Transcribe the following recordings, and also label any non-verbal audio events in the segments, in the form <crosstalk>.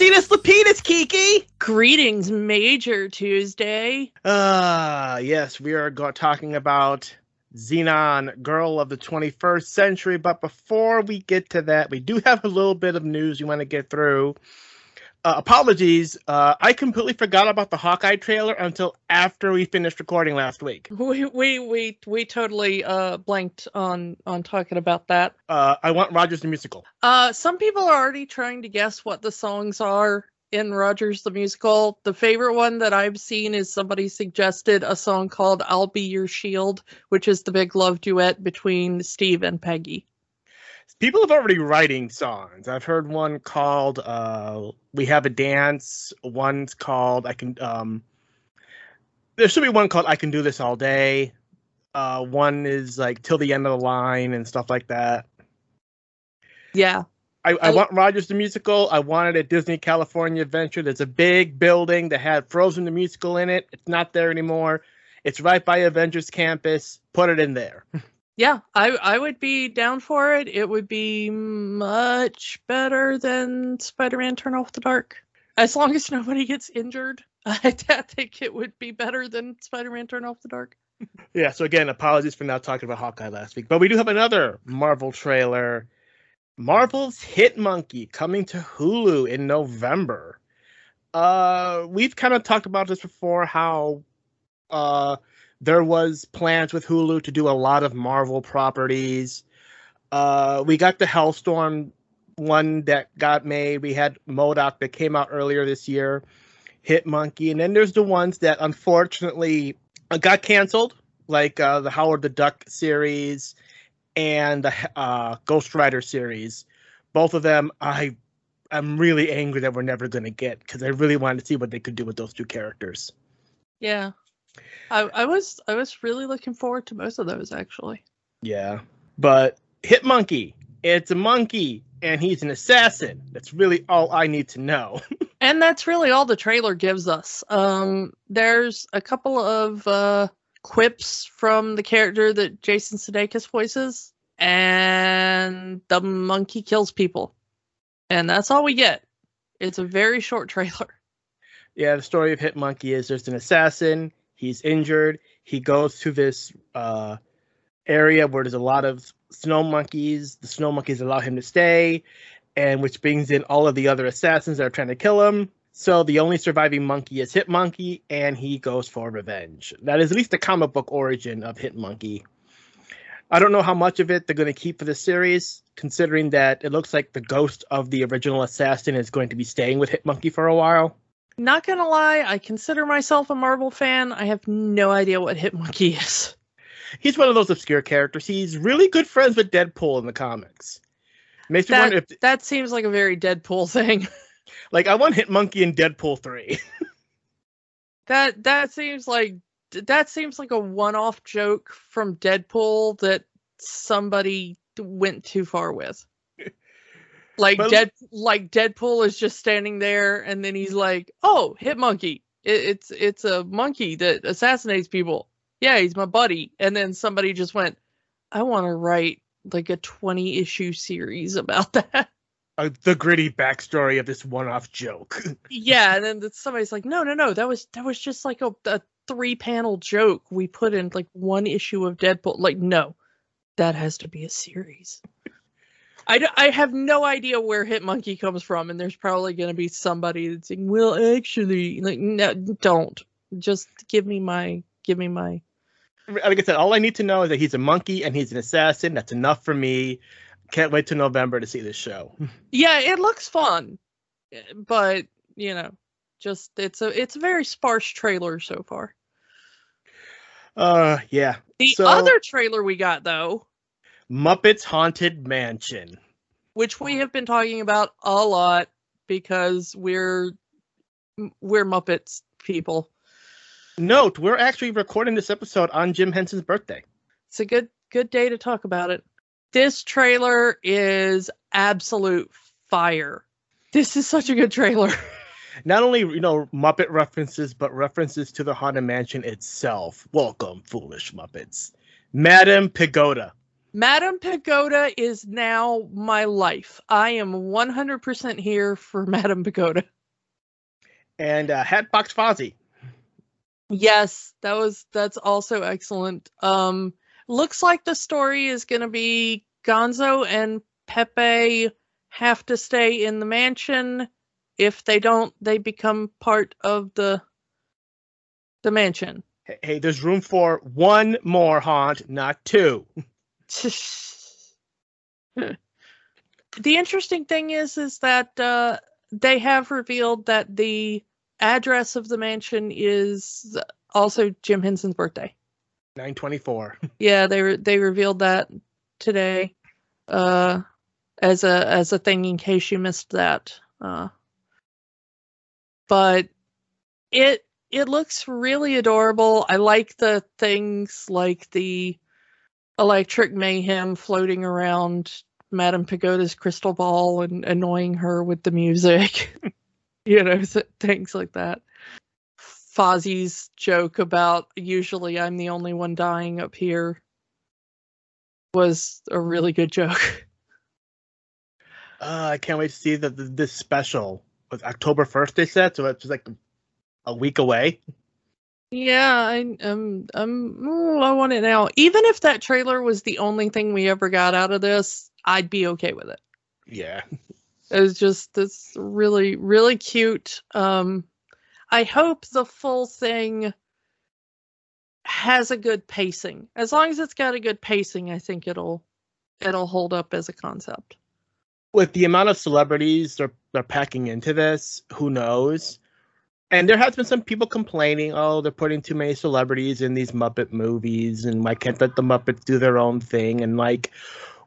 Zetus Lapetus, Kiki! Greetings, Major Tuesday. Ah, uh, yes, we are go- talking about Zenon, Girl of the 21st Century. But before we get to that, we do have a little bit of news we want to get through. Uh, apologies, uh, I completely forgot about the Hawkeye trailer until after we finished recording last week. We we we, we totally uh, blanked on on talking about that. Uh, I want Rogers the musical. Uh, some people are already trying to guess what the songs are in Rogers the Musical. The favorite one that I've seen is somebody suggested a song called I'll Be Your Shield, which is the big love duet between Steve and Peggy. People have already writing songs. I've heard one called uh, We Have a Dance, one's called I Can um there should be one called I Can Do This All Day. Uh, one is like Till the End of the Line and stuff like that. Yeah. I, I, want Rogers the musical. I wanted a Disney California Adventure. There's a big building that had Frozen the musical in it. It's not there anymore. It's right by Avengers Campus. Put it in there. <laughs> Yeah, I I would be down for it. It would be much better than Spider-Man Turn Off the Dark. As long as nobody gets injured, <laughs> I, think it would be better than Spider-Man Turn Off the Dark. <laughs> Yeah, so again, apologies for not talking about Hawkeye last week, but we do have another Marvel trailer Marvel's Hit Monkey coming to Hulu in November. Uh, we've kind of talked about this before how uh, there was plans with Hulu to do a lot of Marvel properties. Uh, we got the Helstrom one that got made. We had MODOK that came out earlier this year, Hit Monkey, and then there's the ones that unfortunately got canceled, like uh, the Howard the Duck series and the uh, Ghost Rider series. Both of them, I I'm really angry that we're never going to get because I really wanted to see what they could do with those two characters. Yeah, I, I was I was really looking forward to most of those actually. Yeah, but Hit Monkey, it's a monkey and he's an assassin. That's really all I need to know. <laughs> and that's really all the trailer gives us. Um, there's a couple of uh, quips from the character that Jason Sudeikis voices, and the monkey kills people, and that's all we get. It's a very short <laughs> trailer. Yeah, the story of Hit Monkey is there's an assassin. He's injured. He goes to this uh, area where there's a lot of snow monkeys. The snow monkeys allow him to stay, and which brings in all of the other assassins that are trying to kill him. So the only surviving monkey is Hit Monkey, and he goes for revenge. That is at least the comic book origin of Hit Monkey. I don't know how much of it they're going to keep for the series, considering that it looks like the ghost of the original assassin is going to be staying with Hit Monkey for a while. Not gonna lie, I consider myself a Marvel fan. I have no idea what Hit Monkey <laughs> is. He's one of those obscure characters. He's really good friends with Deadpool in the comics. Makes me that, wonder if that seems like a very Deadpool thing. <laughs> Like I want Hit Monkey in Deadpool three. <laughs> that that seems like that seems like a one-off joke from Deadpool that somebody went too far with. Like but, Dead like Deadpool is just standing there and then he's like, "Oh, Hit Monkey. It, it's it's a monkey that assassinates people. Yeah, he's my buddy." And then somebody just went, "I want to write like a 20 issue series about <laughs> that." uh, the gritty backstory of this one-off joke. <laughs> yeah, and then somebody's like, "No, no, no, that was that was just like a, a three-panel joke we put in like one issue of Deadpool." Like, no, that has to be a series. I, I have no idea where Hit Monkey comes from, and there's probably going to be somebody that's saying, "Well, actually, like, no, don't. Just give me my, give me my." Like I said, all I need to know is that he's a monkey and he's an assassin. That's enough for me. Can't wait till November to see this show. <laughs> Yeah, it looks fun, but you know, just it's a it's a very sparse trailer so far. Uh, yeah. The so, other trailer we got though, Muppets Haunted Mansion, which we have been talking about a lot because we're we're Muppets people. Note, we're actually recording this episode on Jim Henson's birthday. It's a good good day to talk about it. This trailer is absolute fire. This is such a good trailer. <laughs> Not only you know Muppet references, but references to the Haunted Mansion itself. Welcome, foolish Muppets. Madame Pigota. Madame Pigota is now my life. I am 100% here for <laughs> Madame Pigota. And uh, Hatbox Fozzie. Yes, that was that's also excellent. Um looks like the story is going to be Gonzo and Pepe have to stay in the mansion. If they don't, they become part of the the mansion. Hey, hey there's room for one more haunt, not two. <laughs> <laughs> the interesting thing is is that uh, they have revealed that the address of the mansion is also Jim Henson's birthday. 924. <laughs> Yeah, they re- they revealed that today uh as a as a thing in case you missed that. Uh but it it looks really adorable. I like the things like the electric mayhem floating around Madame Pigota's crystal ball and annoying her with the music. <laughs> you know, things like that. Fozzie's joke about usually I'm the only one dying up here was a really good joke. <laughs> Uh, I can't wait to see the this special. Was October first they said, so it's like a week away. Yeah, I um um I want it now. Even if that trailer was the only thing we ever got out of this, I'd be okay with it. Yeah. <laughs> It was just this really really cute um I hope the full thing has a good pacing. As long as it's got a good pacing, I think it'll it'll hold up as a concept. With the amount of celebrities they're they're packing into this, who knows? And there has been some people complaining, oh, they're putting too many celebrities in these Muppet movies, and why can't let the Muppets do their own thing? And like,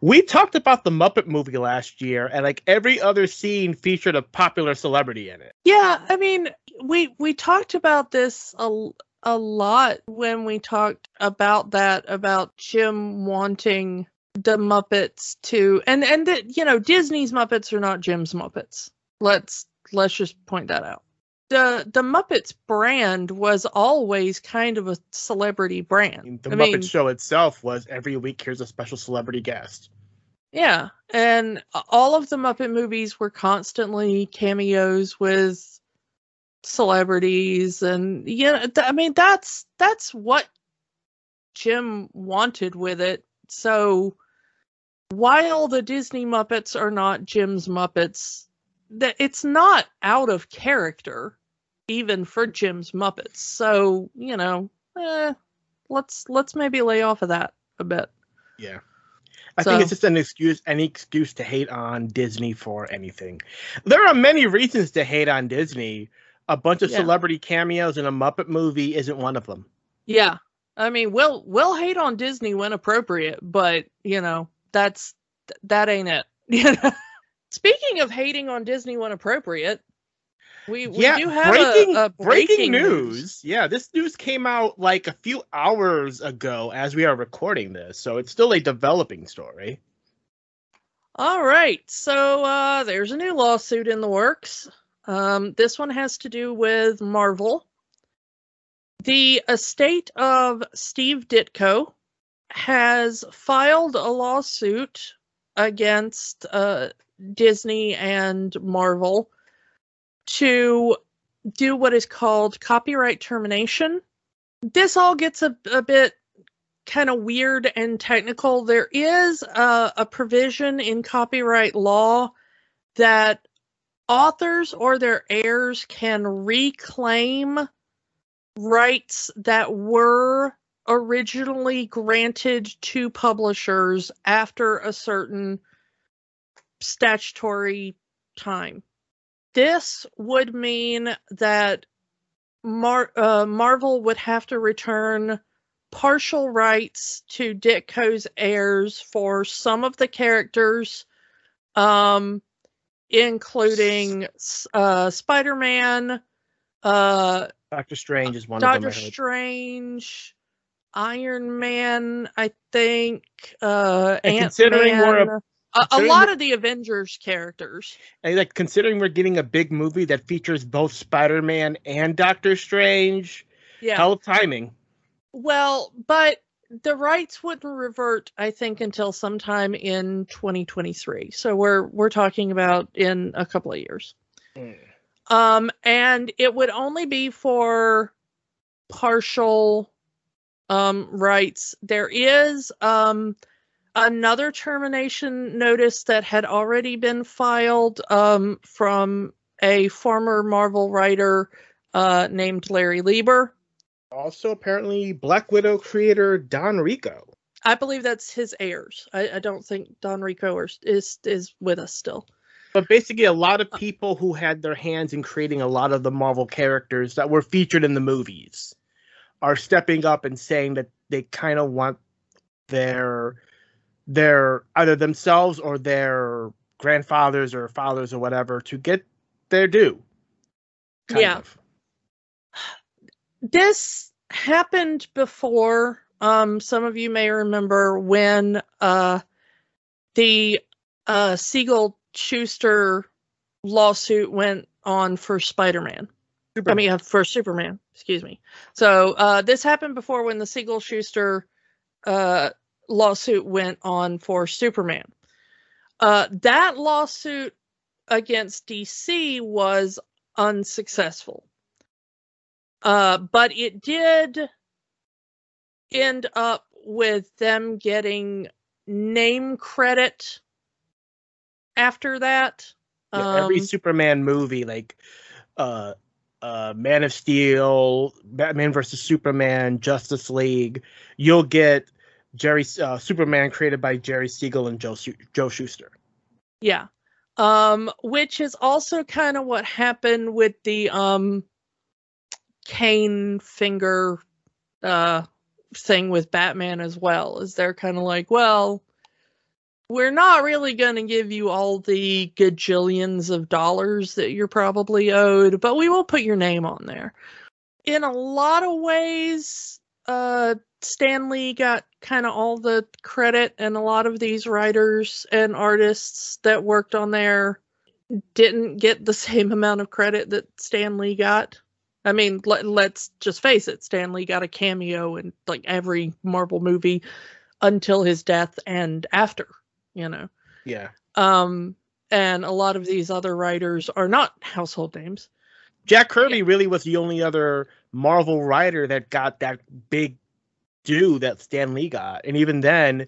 we talked about the Muppet movie last year, and like every other scene featured a popular celebrity in it. Yeah, I mean, we we talked about this a a lot when we talked about that about Jim wanting the Muppets to and and that you know Disney's Muppets are not Jim's Muppets. Let's let's just point that out. The the Muppets brand was always kind of a celebrity brand. The I Muppet mean, show itself was every week here's a special celebrity guest. Yeah, and all of the Muppet movies were constantly cameos with celebrities and you know th- I mean that's that's what Jim wanted with it. So while the Disney Muppets are not Jim's Muppets, that it's not out of character even for Jim's Muppets. So, you know, eh, let's let's maybe lay off of that a bit. Yeah. I so, think it's just an excuse, any excuse to hate on Disney for anything. There are many reasons to hate on Disney. A bunch of yeah. celebrity cameos in a Muppet movie isn't one of them. Yeah. I mean, we'll we'll hate on Disney when appropriate, but you know, that's that ain't it. <laughs> Speaking of hating on Disney when appropriate, we, we yeah, do have breaking, a, a breaking, breaking news. news. Yeah, this news came out like a few hours ago as we are recording this, so it's still a developing story. All right, so uh, there's a new lawsuit in the works. Um, this one has to do with Marvel. The estate of Steve Ditko has filed a lawsuit against uh, Disney and Marvel to do what is called copyright termination. This all gets a, a bit kind of weird and technical. There is a, a provision in copyright law that authors or their heirs can reclaim rights that were originally granted to publishers after a certain statutory time. This would mean that Mar- uh, Marvel would have to return partial rights to Ditko's heirs for some of the characters, um, including uh, Spider Man, Uh, Doctor Strange is one Doctor of them. Heard. Strange, Iron Man, I think. Uh, And considering we're a- A, a lot of the Avengers characters. And like considering we're getting a big movie that features both Spider-Man and Doctor Strange, Yeah. hell timing. Well, but the rights wouldn't revert, I think, until sometime in 2023. So we're we're talking about in a couple of years. Um, and it would only be for partial um rights. There is um another termination notice that had already been filed um from a former Marvel writer uh named Larry Lieber. Also, apparently, Black Widow creator Don Rico. I believe that's his heirs. I, I don't think Don Rico is is with us still. But basically, a lot of people who had their hands in creating a lot of the Marvel characters that were featured in the movies are stepping up and saying that they kind of want their their either themselves or their grandfathers or fathers or whatever to get their due. Yeah. of. This happened before. Um, some of you may remember when uh, the uh, Siegel Shuster lawsuit went on for Spider Man. I mean, uh, for Superman, excuse me. So uh, this happened before when the Siegel Shuster uh, lawsuit went on for Superman. Uh, that lawsuit against DC was unsuccessful. Uh, but it did end up with them getting name credit after that. Yeah, every Um, Superman movie, like uh, uh, Man of Steel, Batman versus Superman, Justice League, you'll get Jerry uh, Superman created by Jerry Siegel and Joe Joe Shuster. Yeah. Um, which is also kind of what happened with the um Kane Finger uh thing with Batman as well. Is they're kind of like, well, we're not really going to give you all the gajillions of dollars that you're probably owed, but we will put your name on there. In a lot of ways, uh Stan Lee got kind of all the credit, and a lot of these writers and artists that worked on there didn't get the <laughs> same amount of credit that Stan Lee got. I mean, let, let's just face it, Stan Lee got a cameo in like every Marvel movie until his death and after, you know. Yeah, Um, and a lot of these other writers are not household names. Jack Kirby really was the only other Marvel writer that got that big due that Stan Lee got, and even then,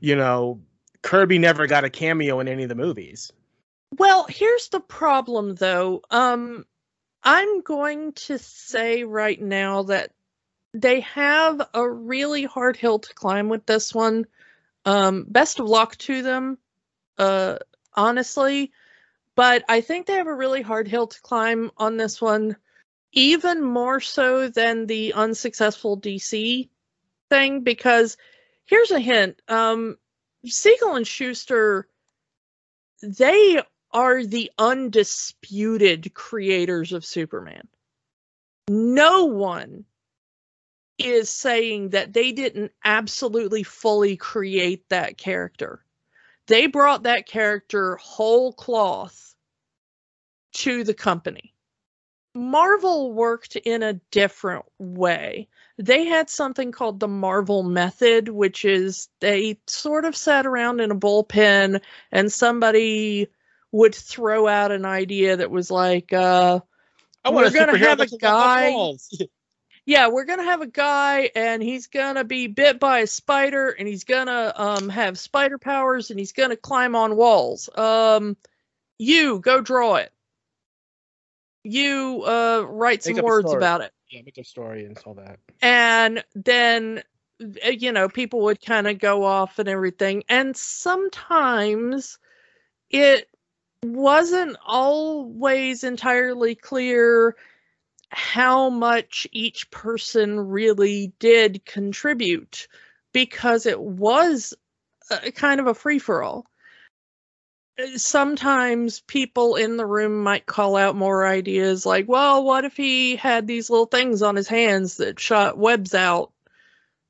you know, Kirby never got a cameo in any of the movies. Well, here's the problem though. Um I'm going to say right now that they have a really hard hill to climb with this one. Um best of luck to them. Uh honestly, but I think they have a really hard hill to climb on this one even more so than the unsuccessful DC thing because here's a hint. Um Siegel and Shuster they are the undisputed creators of Superman. No one is saying that they didn't absolutely fully create that character. They brought that character whole cloth to the company. Marvel worked in a different way. They had something called the Marvel method, which is they sort of sat around in a bullpen and somebody would throw out an idea that was like, uh, I want We're gonna have a that can walk off guy- <laughs> yeah, we're gonna have a guy and he's gonna be bit by a spider and he's gonna um have spider powers and he's gonna climb on walls. Um you go draw it. You uh write some words about it. yeah, make a story and all that. And then uh, you know, people would kind of go off and everything. And sometimes it wasn't always entirely clear how much each person really did contribute because it was a, kind of a free for all. Sometimes people in the room might call out more ideas like, well, what if he had these little things on his hands that shot webs out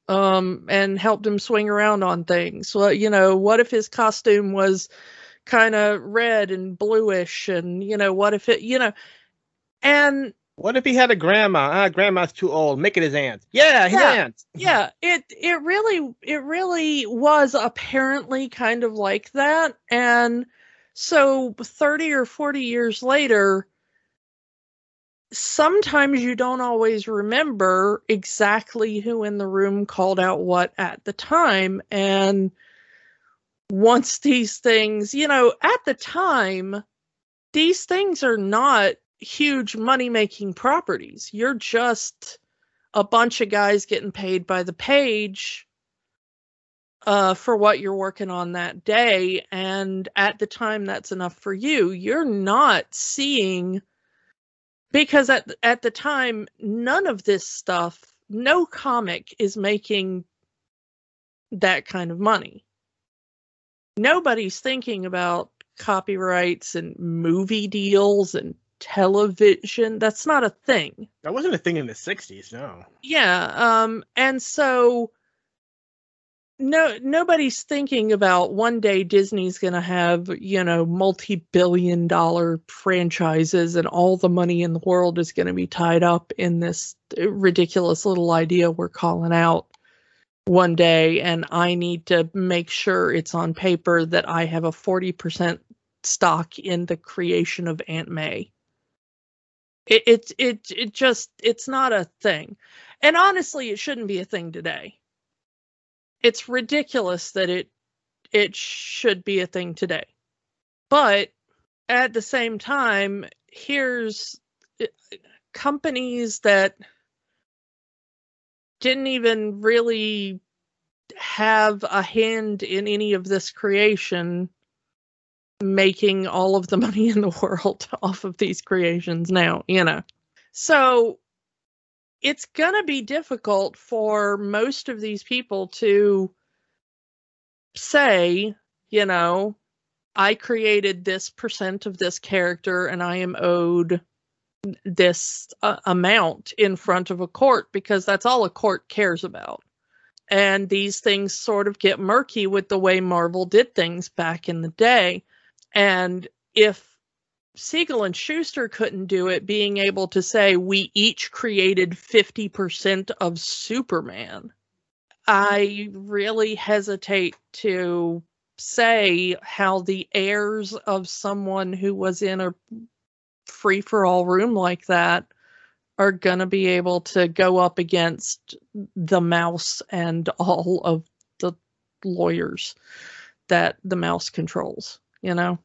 um, and helped him swing around on things? Well, you know, what if his costume was kind of red and bluish and, you know, what if it, you know, and what if he had a grandma? Ah, grandma's too old. Make it his aunt. Yeah, his Yeah. aunt. <laughs> yeah it it really it really was apparently kind of like that and so 30 or 40 years later sometimes you don't always remember exactly who in the room called out what at the time. And once these things you know at the time these things are not huge money making properties. You're just a bunch of guys getting paid by the page uh, for what you're working on that day. And at the time, that's enough for you. You're not seeing, because at, at the time, none of this stuff, no comic is making that kind of money. Nobody's thinking about copyrights and movie deals and television. That's not a thing. That wasn't a thing in the '60s. No. Yeah, um and so no nobody's thinking about one day Disney's going to have, you know, multi-billion dollar franchises and all the money in the world is going to be tied up in this ridiculous little idea we're calling out one day and I need to make sure it's on paper that I have a 40% stock in the creation of Aunt May. It it it it just it's not a thing. And honestly, it shouldn't be a thing today. It's ridiculous that it it should be a thing today. But at the same time, here's uh, companies that didn't even really have a hand in any of this creation making all of the <laughs> money in the world <laughs> off of these creations now, you know. So it's going to be difficult for most of these people to say, you know, I created this percent of this character and I am owed this uh, amount in front of a court because that's all a court cares about. And these things sort of get murky with the way Marvel did things back in the day. And if Siegel and Shuster couldn't do it, being able to say we each created 50% of Superman, I really hesitate to say how the heirs of someone who was in a free for all room like that are going to be able to go up against the mouse and all of the lawyers that the mouse controls, you know?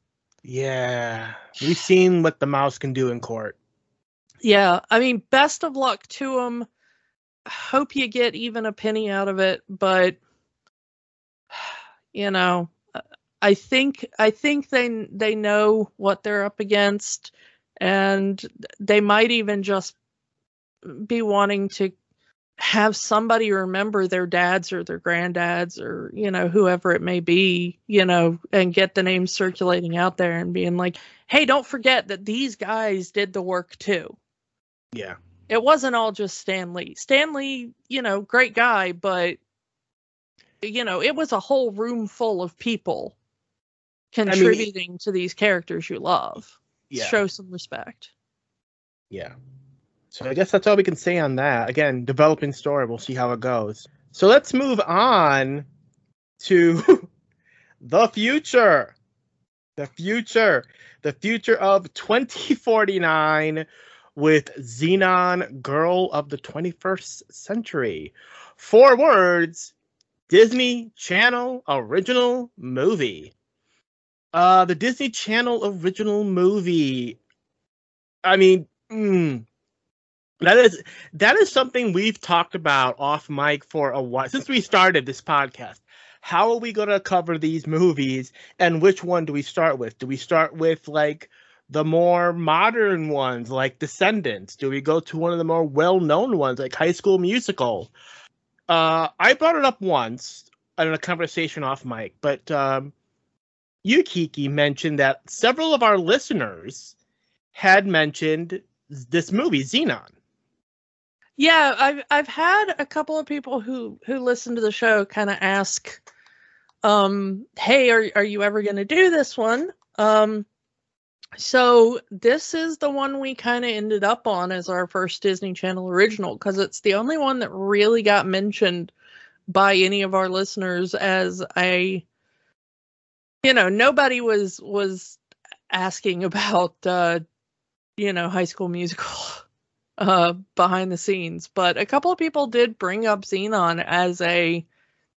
Yeah, we've seen what the mouse can do in court. Yeah, I mean, best of luck to them. Hope you get even a penny out of it, but you know, I think I think they they know what they're up against, and they might even just be wanting to have somebody remember their dads or their granddads or you know whoever it may be you know and get the name circulating out there and being like hey don't forget that these guys did the work too Yeah. it wasn't all just Stan Lee stanley you know, great guy, but you know, it was a whole room full of people mean, contributing to these characters you love. Yeah. Show some respect. Yeah. So I guess that's all we can say on that. Again, developing story. We'll see how it goes. So let's move on to <laughs> the future. The future. The future of 2049 with Zenon Girl of the 21st Century. Four words Disney Channel original movie. Uh, the Disney Channel original movie. I mean, mm, that is that is something we've talked about off mic for a while since we started this podcast. How are we going to cover these movies, and which one do we start with? Do we start with like the more modern ones, like Descendants? Do we go to one of the more well-known ones, like High School Musical? Uh, I brought it up once in a conversation off mic, but um, you Kiki mentioned that several of our listeners had mentioned this movie, Zenon. Yeah, I've I've had a couple of people who who listen to the show kind of ask, um, "Hey, are are you ever going to do this one?" Um, so this is the one we kind of ended up on as our first Disney Channel original because it's the only one that really got mentioned by any of our listeners as a you know nobody was was asking <laughs> about uh you know high school musical uh behind the scenes but a couple of people did bring up Zenon as a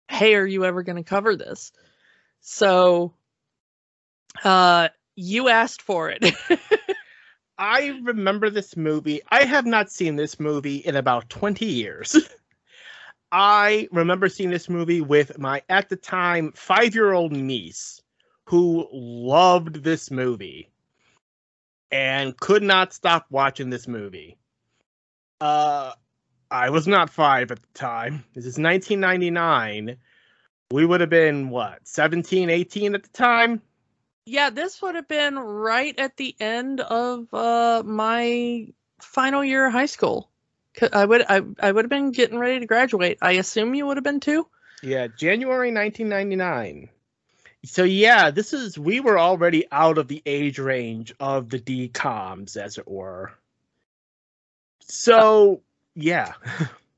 hey are you ever going to cover this so uh you asked for it <laughs> I remember this movie. I have not seen this movie in about 20 years. I remember seeing this movie with my, at the time, five year old niece who loved this movie and could not stop watching this movie. Uh, I was not five at the time. This is 1999. We would have been, what, 17, 18 at the time? yeah this would have been right at the end of uh my final year of high school. i would i, I would have been getting ready to graduate i assume you would have been too Yeah, January 1999. So yeah, this is we were already out of the age range of the DComs, as it were. So yeah,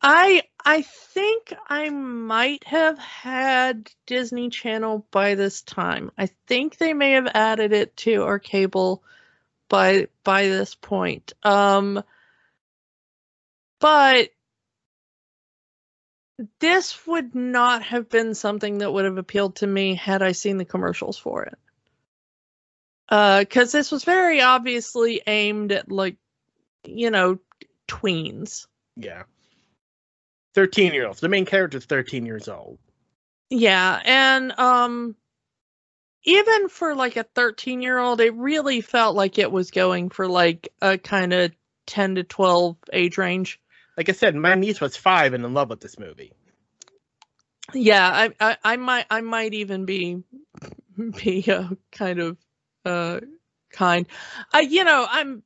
I I think I might have had Disney Channel by this time. I think they may have added it to our cable by by this point. Um but this would not have been something that would have appealed to me had I seen the commercials for it. Uh cuz this was very obviously aimed at like you know tweens. yeah. Thirteen year olds. The main character is thirteen years old. Yeah, and um even for like a 13 year old, it really felt like it was going for like a kind of 10 to 12 age range. Like I said, my niece was five and in love with this movie. Yeah, I I, I might I might even be <laughs> be uh, kind of uh kind. I you know, I'm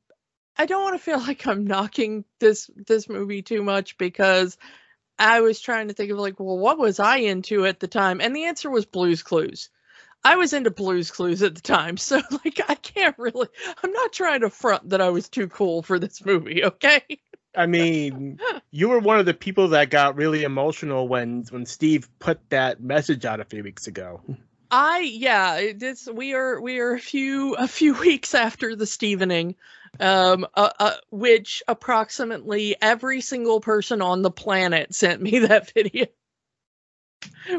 I don't want to feel <laughs> like I'm knocking this this movie too much because I was trying to think of like, well, what was I into at the time? And the answer was Blues Clues. I was into Blues Clues at the time, <laughs> so like I can't really. I'm not trying to front that I was too cool for this movie. <laughs> Okay. I mean, you were one of the people that got really emotional when when Steve put that message out a few weeks ago. I yeah, this we are we are a few a few weeks after the Stevening, um, uh, uh, which approximately every single person on the planet sent me <laughs> that video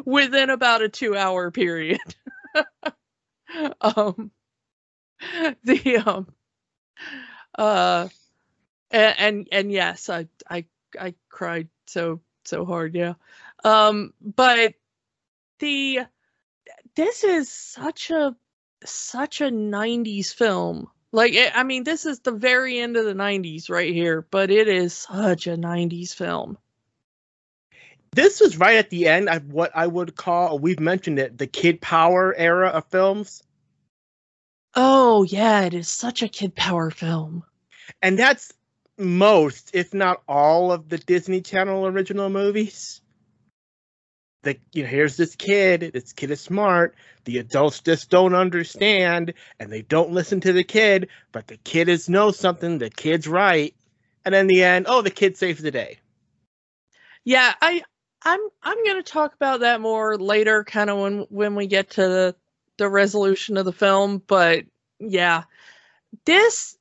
within about a two hour period. <laughs> um, the um, uh, and, and and yes, I I I cried so so hard, yeah. Um, but the this is such a such a 90s film like it, i mean this is the very end of the 90s right here but it is such a 90s film This was right at the end of what I would call, we've mentioned it, the kid power era of films. oh yeah it is such a kid power film And that's most, if not all, of the Disney Channel original movies. The, you know, here's this kid. This kid is smart. The adults just don't understand, and they don't listen to the kid. But the kid is knows something. The kid's right. And in the end, oh, the kid saves the day. yeah i i'm i'm going to talk about that more later kind of when when we get to the the resolution of the film but yeah this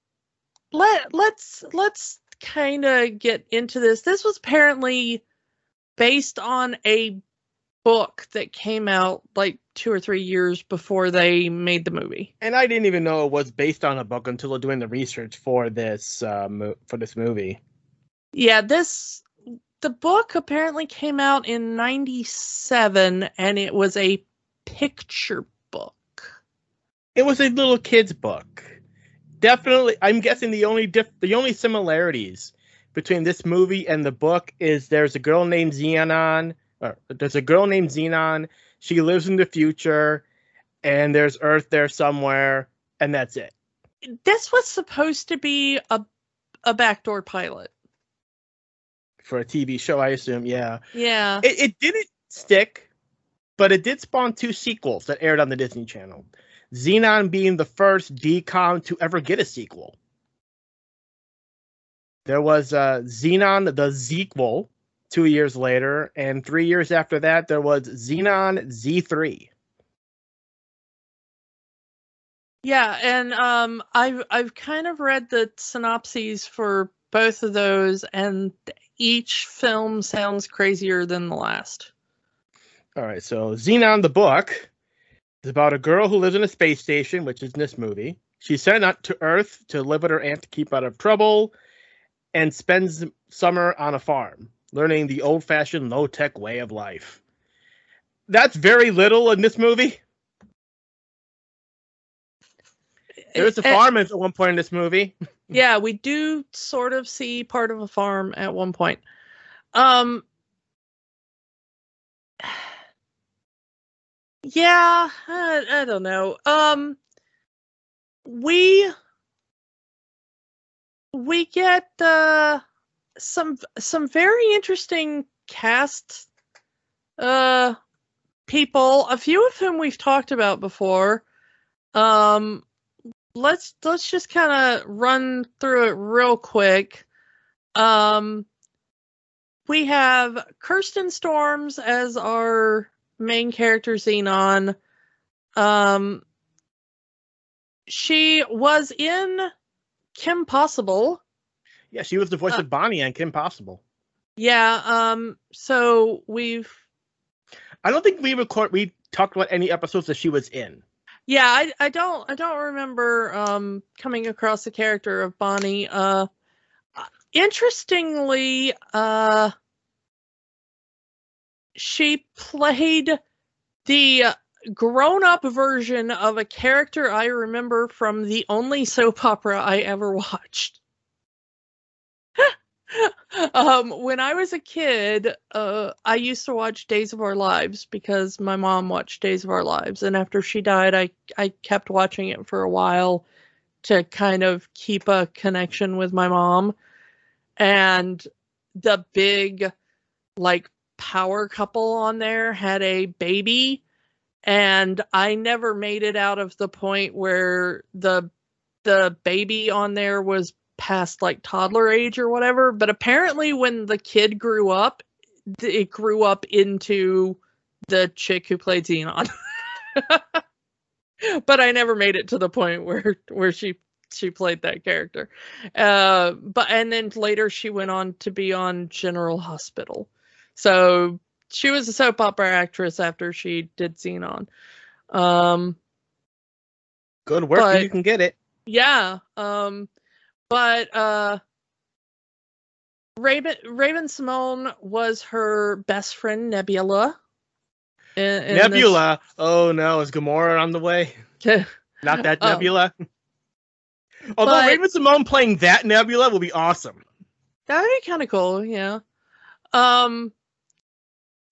let let's let's kind of get into this this was apparently based on a book that came out like two or three years before they made the movie And I didn't even know it was based on a book until doing the research for this uh, mo- for this movie. yeah this the book apparently came out in 97 and it was a picture book It was a little kid's book. Definitely, I'm guessing the only diff- the only similarities between this movie and the book is there's a girl named Zenon. Or there's a girl named Zenon. She lives in the future, and there's Earth there somewhere, and that's it. This was supposed to be a a backdoor pilot. For a TV show, I assume, yeah. Yeah. It, it didn't stick, but it did spawn two sequels that aired on the Disney Channel. Zenon being the first DCOM to ever get a sequel. There was uh, Zenon the sequel two years later, and three years after that, there was Zenon Z3. Yeah, and um, I've I've kind of read the synopses for both of those, and each film sounds crazier than the last. All right, so Zenon the book is about a girl who lives in a space station, which is in this movie. She's sent out to Earth to live with her aunt to keep out of trouble, and spends summer on a farm, learning the old-fashioned low-tech way of life. That's very little in this movie. There's a Eh, eh, farm at one point in this movie. <laughs> yeah, we do sort of see part of a farm at one point. Um Yeah, I, I don't know. Um we we get uh some some very interesting cast uh people, a few of whom we've talked about before. Um let's let's just kind of run through it real quick. Um, we have Kirsten Storms as our main character, Zenon. Um, she was in Kim Possible. Yeah, she was the voice Uh, of Bonnie on Kim Possible. Yeah. Um. So we've I don't think we record we talked about any episodes that she was in. Yeah, I I don't I don't remember um coming across the character of Bonnie. Uh interestingly, uh she played the grown-up version of a character I remember from the only soap opera I ever watched. <laughs> um when I was a kid, uh I used to watch Days of Our Lives because my mom watched Days of Our Lives and after she died I I kept watching it for a while to kind of keep a connection with my mom. And the big like power couple on there had a baby and I never made it out of the point where the the baby on there was past like toddler age or whatever but apparently when the kid grew up it grew up into the chick who played Zenon. <laughs> But I never made it to the point where where she she played that character. Uh but and then later she went on to be on General Hospital. So she was a soap opera actress after she did Zenon. Um Good work But- you can get it. yeah um but uh raven Raven-Symoné was her best friend nebula in- in this- Nebula. Oh no, is Gamora on the way? <laughs> Not that Oh. Nebula. Although But- Raven-Symoné playing that Nebula will be awesome. that would be kind of cool yeah um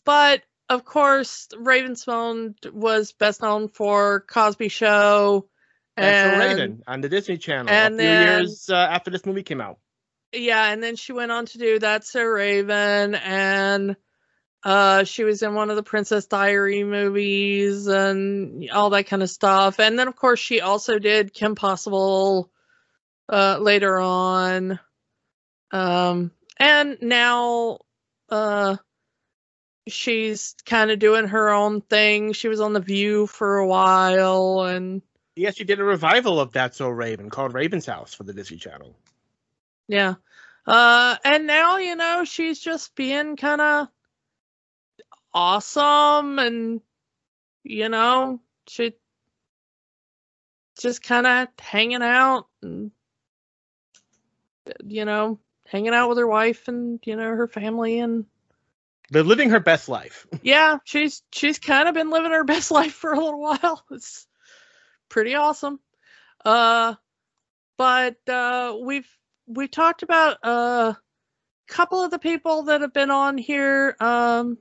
but of course Raven-Symoné was best known for cosby show And Raven on the Disney Channel and a few then- years uh, after this movie came out. yeah and then she went on to do that's so raven and uh she was in one of the princess diary movies and all that kind of stuff. And then of course she also did kim possible uh later on. Um and now uh she's kind of doing her own thing. She was on the view for a while and Yes, she did a revival of That's So Raven called Raven's House for the Disney Channel. Yeah. Uh and now, you know, she's just being kind of awesome and you know, she just kind of hanging out and you know, hanging out with her wife and, you know, her family and They're living her best life. yeah, she's she's kind of been living her <laughs> best life for a little while. It's pretty awesome. Uh but uh we've we talked about a couple of the people that have been on here. Um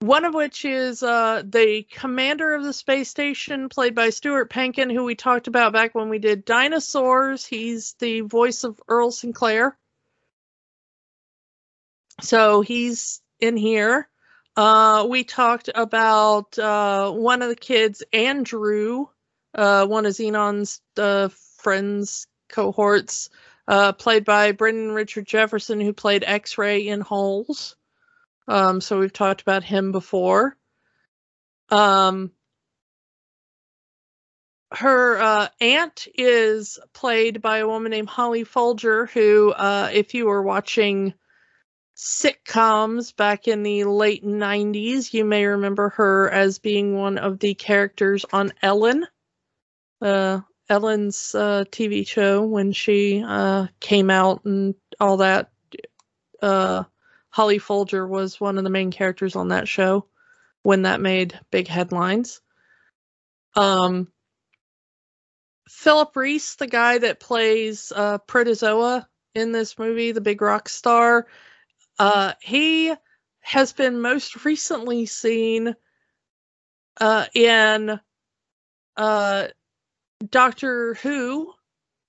one of which is uh, the commander of the space station, played by Stuart Pankin, who we talked about back when we did Dinosaurs. He's the voice of Earl Sinclair. So he's in here. Uh, we talked about uh, one of the kids, Andrew, uh, one of Zenon's uh, friends, cohorts, uh, played by Brenden Richard Jefferson, who played X Ray in Holes. Um, so we've talked about him before. Um, her uh, aunt is played by a woman named Holly Fulger, who, uh, if you were watching sitcoms back in the late 90s, you may remember her as being one of the characters on Ellen, uh, Ellen's uh, TV show when she uh, came out and all that. Uh, Holly Fulger was one of the main characters on that show when that made big headlines. Um, Phillip Rhys, the guy that plays uh, Protozoa in this movie, the big rock star, uh, he has been most recently seen uh, in uh, Doctor Who.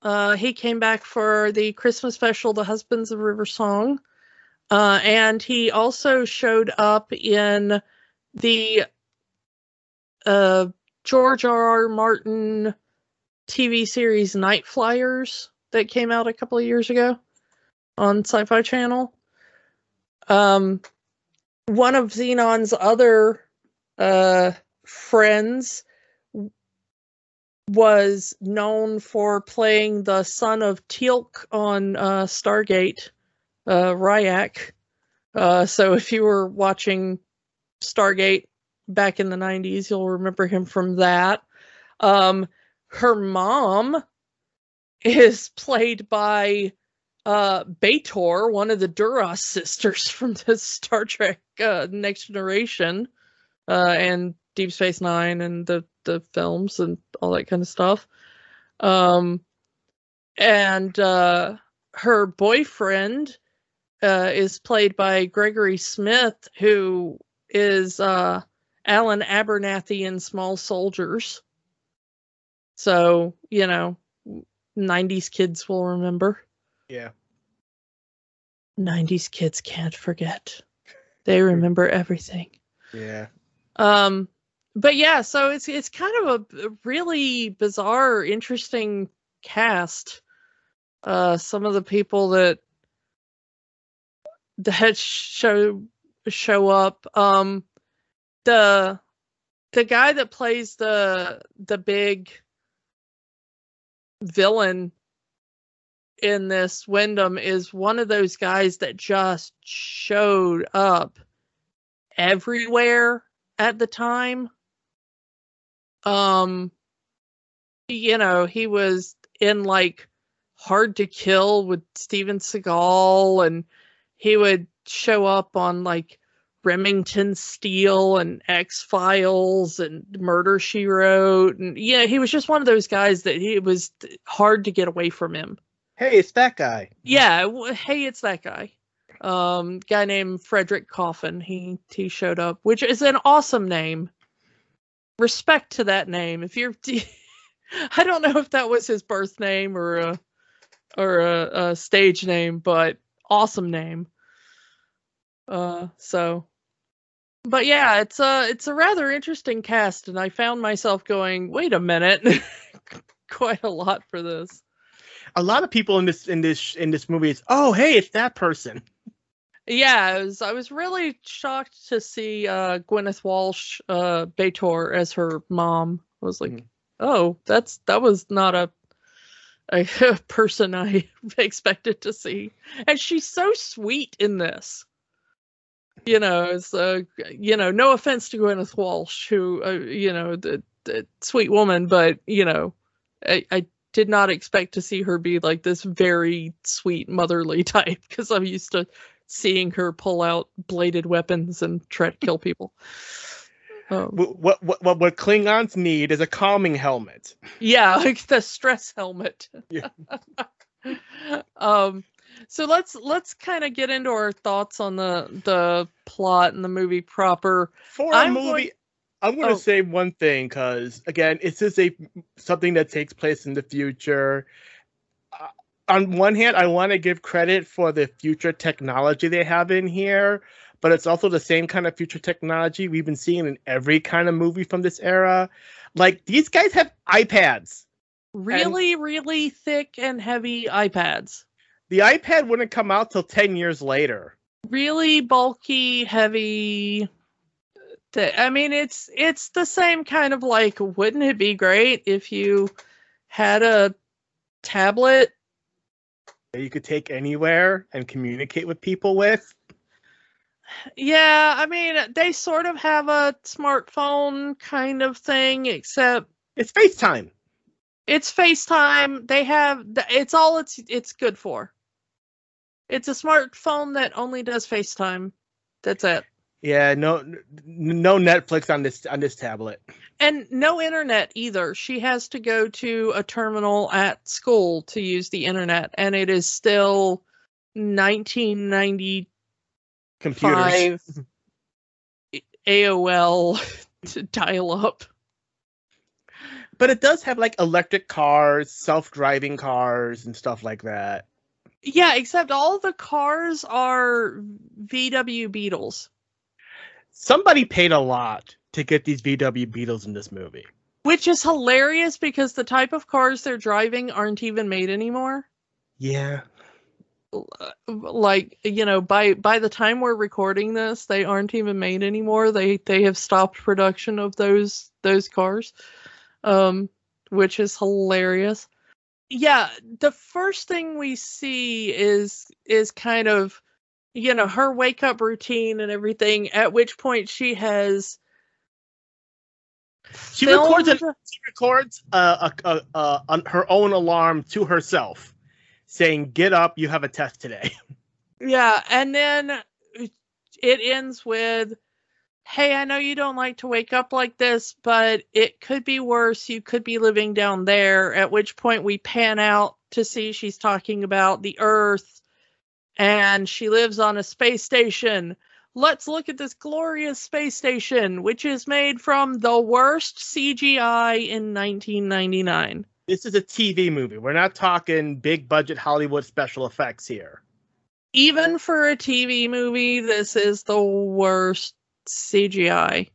Uh, he came back for the Christmas special, The Husbands of River Song. Uh, and he also showed up in the uh, George R. R. Martin TV series Night Flyers that came out a couple of years ago on Sci Fi Channel. Um, one of Zenon's other uh, friends was known for playing the son of Teal'c on uh, Stargate, uh, Rya'c. Uh, so if you were watching Stargate back in the 90s, you'll remember him from that. Um, her mom is played by uh B'Etor, one of the Duras sisters <laughs> from the Star Trek uh, Next Generation uh and Deep Space 9 and the the films and all that kind of stuff. Um and uh her boyfriend uh is played by Gregory Smith who is uh Alan Abernathy in Small Soldiers. So, you know, 90s kids will remember. Yeah. 90s kids can't forget. They remember everything. Yeah. Um but yeah, so it's it's kind of a, really bizarre, interesting cast. Uh some of the people that that show show up. Um the the guy that plays the the big villain in this Wyndham is one of those guys that just showed up everywhere at the time. Um, you know, he was in like Hard to Kill with Steven Seagal, and he would show up on like Remington Steele and X Files and Murder She Wrote, and yeah, he was just one of those guys that he was hard to get away from him. Hey, it's that guy. Yeah, hey, it's that guy. Um, guy named Frederick Coffin. He he showed up, which is an awesome name. Respect to that name. If you're, <laughs> I don't know if that was his birth name or a or a, a stage name, but awesome name. Uh, so, but yeah, it's a it's a rather interesting cast, and I found myself going, wait a minute, <laughs> quite a lot for this a lot of people in this in this in this movie is oh hey it's that person yeah I was, I was really shocked to see uh gwyneth walsh uh B'Etor as her mom. I was like mm. oh that's that was not a, a <laughs> person i <laughs> expected to see. And she's so sweet in this. You know it's uh you know no offense to gwyneth walsh who uh, you know the, the sweet woman but you know I, I did not expect to see her be like this very sweet motherly <laughs> type because I'm used to seeing her pull out bladed weapons and try to kill people. Um, what, what what what Klingons need is a calming helmet. Yeah, <laughs> like the stress helmet. Yeah. <laughs> um, So let's let's kind of get into our thoughts on the the plot and the movie proper. For a I'm movie, going- I'm going to Oh. say one thing because again, it's just a something that takes place in the future. Uh, on one hand, I want to give credit for the future technology they have in here, but it's also the same kind of future technology we've been seeing in every kind of movie from this era. Like these guys have iPads. Really, really thick and heavy iPads. The iPad wouldn't come out till 10 years later. Really bulky, heavy. Th- I mean, it's it's the same kind of like. Wouldn't it be great if you had a tablet? that You could take anywhere and communicate with people with. Yeah, I mean, they sort of have a smartphone kind of thing, except It's FaceTime. it's FaceTime. They have it's all it's it's good for. It's a smartphone that only does FaceTime. That's it. Yeah, no, no Netflix on this on this tablet. And no internet either. She has to go to a terminal at school to use the internet, and it is still 1995 Computers. AOL <laughs> to dial up. But it does have like electric cars, self-driving cars, and stuff like that. Yeah, except all the cars are VW Beetles, Somebody paid a lot to get these VW Beetles in this movie. which is hilarious because the type of cars they're driving aren't even made anymore. Yeah. like you know by by the time we're recording this they aren't even made anymore they they have stopped production of those those cars um which is hilarious yeah the first thing we see is is kind of you know her wake up routine and everything at which point she has She records an, she records uh, a, a, a, her own alarm to herself, saying, "Get up, you have a test today." <laughs> Yeah, and then it ends with, "Hey, I know you don't like to wake up like this, but it could be worse. You could be living down there." At which point we pan out to see she's talking about the Earth, and she lives on a space station. Let's look at this glorious space station, which is made from the worst CGI in 1999. This is a TV movie. We're not talking big budget Hollywood special effects here. Even for a TV movie, this is the worst CGI.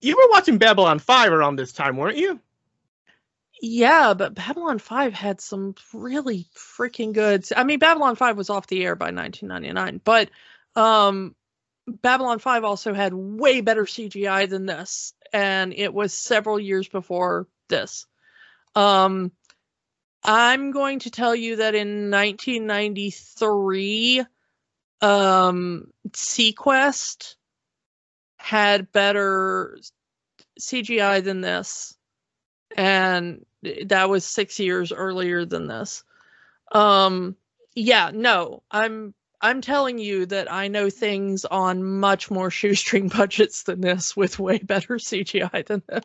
You were watching Babylon 5 around this time, weren't you? Yeah, but Babylon 5 had some really freaking good. I mean, Babylon 5 was off the air by 1999, but um Babylon 5 also had way better CGI than this and it was several years before this. Um I'm going to tell you that in 1993 um seaQuest had better CGI than this and that was six years earlier than this. Um yeah no i'm i'm telling you that i know things on much more shoestring <laughs> budgets than this with way better <laughs> cgi than this.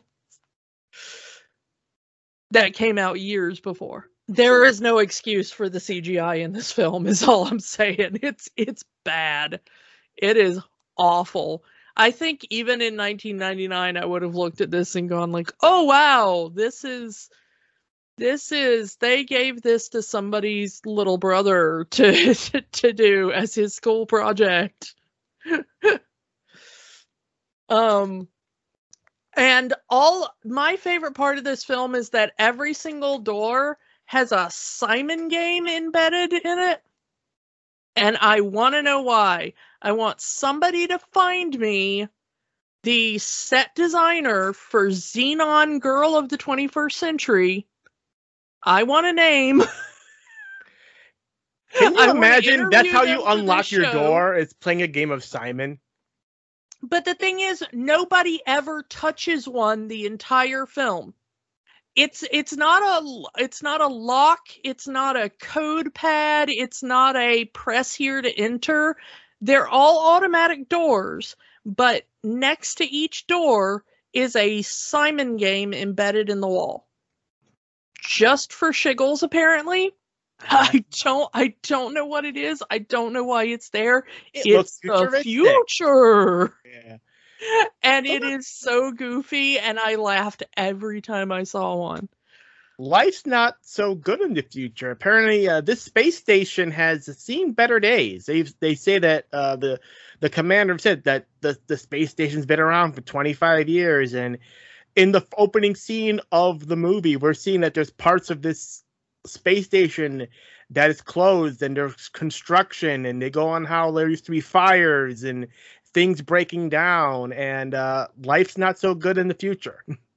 That came out years before. There is no excuse for the cgi in this film is all i'm saying. It's it's bad. It is awful. I think even in 1999, I would have looked at this and gone like, "Oh wow, this is, this is." They gave this to somebody's little brother <laughs> to to do as his school project. <laughs> um, and all my favorite part of this film is that every single door has a Simon game embedded in it, and I want to know why. I want somebody to find me the set designer for Zenon Girl of the 21st Century. I want a name. <laughs> Can you I imagine that's how you unlock your door? It's playing a game of Simon. But the thing is, nobody ever touches one the entire film. It's it's not a it's not a lock, it's not a code pad, it's not a press here to enter. They're all automatic doors, but next to each door is a Simon game embedded in the wall. Just for shiggles, apparently. <laughs> I don't I don't know what it is. I don't know why it's there. It looks it's the future. Yeah. And it is so goofy and I laughed every time I saw one. life's not so good in the future. Apparently, uh, this space station has seen better days. They they say that uh, the the commander said that the the space station's been around for 25 years, and in the opening scene of the movie, we're seeing that there's parts of this space station that is closed, and there's construction, and they go on how there used to be fires and things breaking down, and uh, life's not so good in the future. <laughs>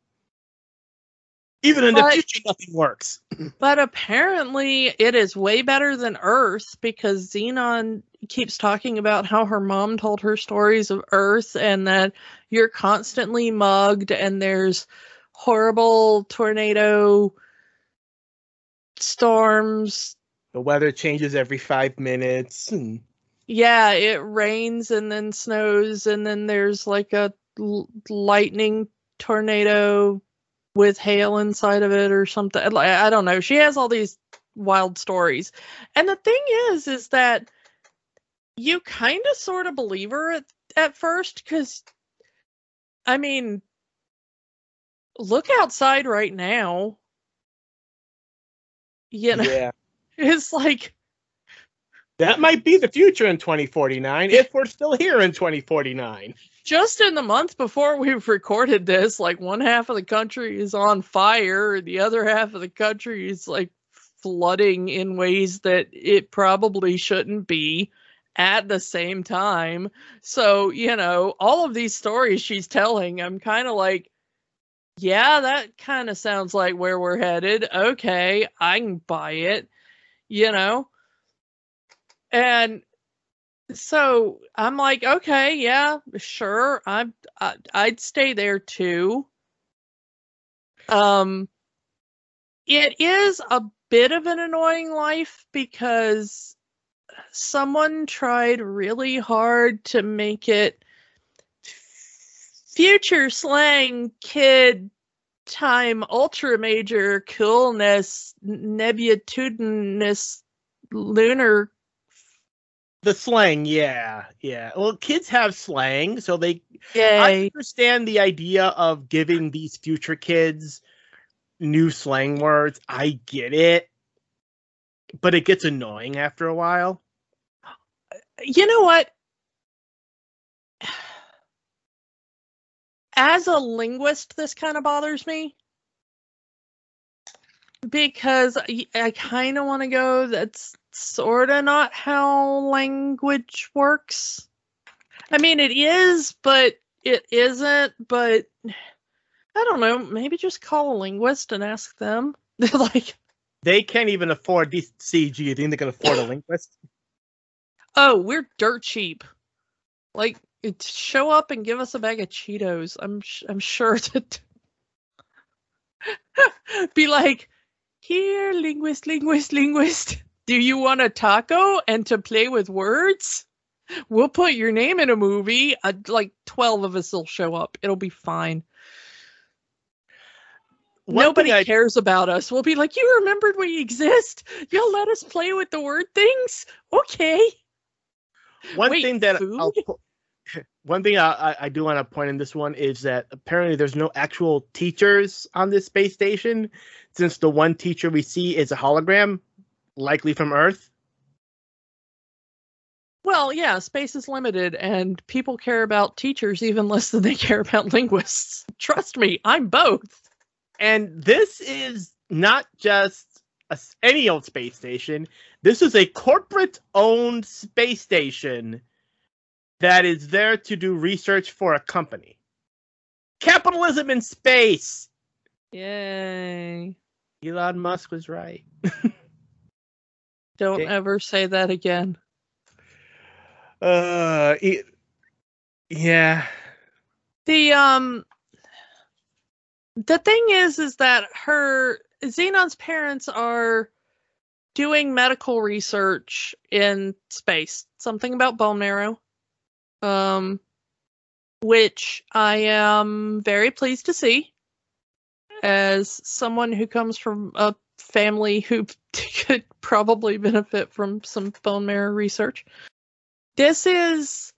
Even in the future, nothing works. But apparently it is way better than Earth because Zenon keeps talking about how her mom told her stories of Earth and that you're constantly mugged and there's horrible tornado storms. The weather changes every five minutes, and Yeah, it rains and then snows and then there's like a l- lightning tornado with hail inside of it or something. Like, I don't know. She has all these wild stories. And the thing is is that you kind of sort of believe her at, at first cuz I mean look outside right now. You know, yeah, <laughs> it's like that might be the future in 2049 if we're still here in 2049. Just in the month before we've <laughs> recorded this, like one half of the country is on fire, the other half of the country is like flooding in ways that it probably shouldn't be at the same time. So, you know, all of these stories she's telling, I'm kind of like, yeah, that kind of sounds like where we're headed. Okay, I can buy it, you know? And so I'm like, okay, yeah, sure. I'm I'd stay there too. Um it is a bit of an annoying life because someone tried really hard to make it future slang kid time ultra major coolness nebulitudinous lunar The slang, yeah, yeah. Well, kids have slang, so they. I yay understand the idea of giving these future kids new slang words. I get it, but it gets annoying after a while. you know what? As a linguist, this kind of bothers me because I, I kind of want to go. That's sort of not how language works. I mean, it is, but it isn't. But I don't know. Maybe just call a linguist and ask them. They're <laughs> like, They can't even afford these CG. You think they can afford a linguist? <laughs> oh, we're dirt cheap. Like, show up and give us a bag of Cheetos. I'm sh- I'm sure <laughs> that be like, here, linguist, linguist, linguist. Do you want a taco and to play with words? We'll put your name in a movie. Uh, like twelve of us will show up. It'll be fine. One Nobody I- cares about us. We'll be like, you remembered we exist. You'll let us play with the word things. Okay. One Wait, thing that food? I'll, <laughs> one thing I- I do want to point in this one is that apparently there's no actual teachers on this space station, since the one teacher we see is a hologram, likely from Earth. Well, yeah, space is limited, and people care about teachers even less than they care about linguists. Trust me, I'm both. And this is not just a any old space station. This is a corporate-owned space station that is there to do research for a company. Capitalism in space. Yay. Elon Musk was right. <laughs> Don't Okay. ever say that again. Uh, e- yeah. The um the thing is is that her Zenon's parents are doing medical research in space. Something about bone marrow. Um which I am very pleased to see as someone who comes from a family who <laughs> could probably benefit from some bone marrow research. This is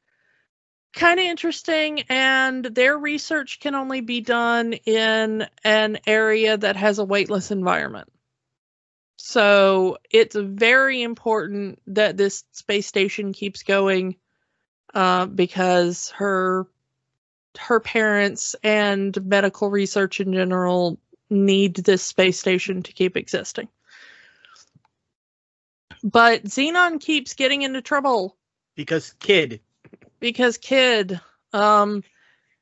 kind of interesting, and their research can only be done in an area that has a weightless environment. So it's very important that this space station keeps going uh, because her her parents and medical research in general need this space station to keep existing. But Zenon keeps getting into trouble because kid. Because kid. Um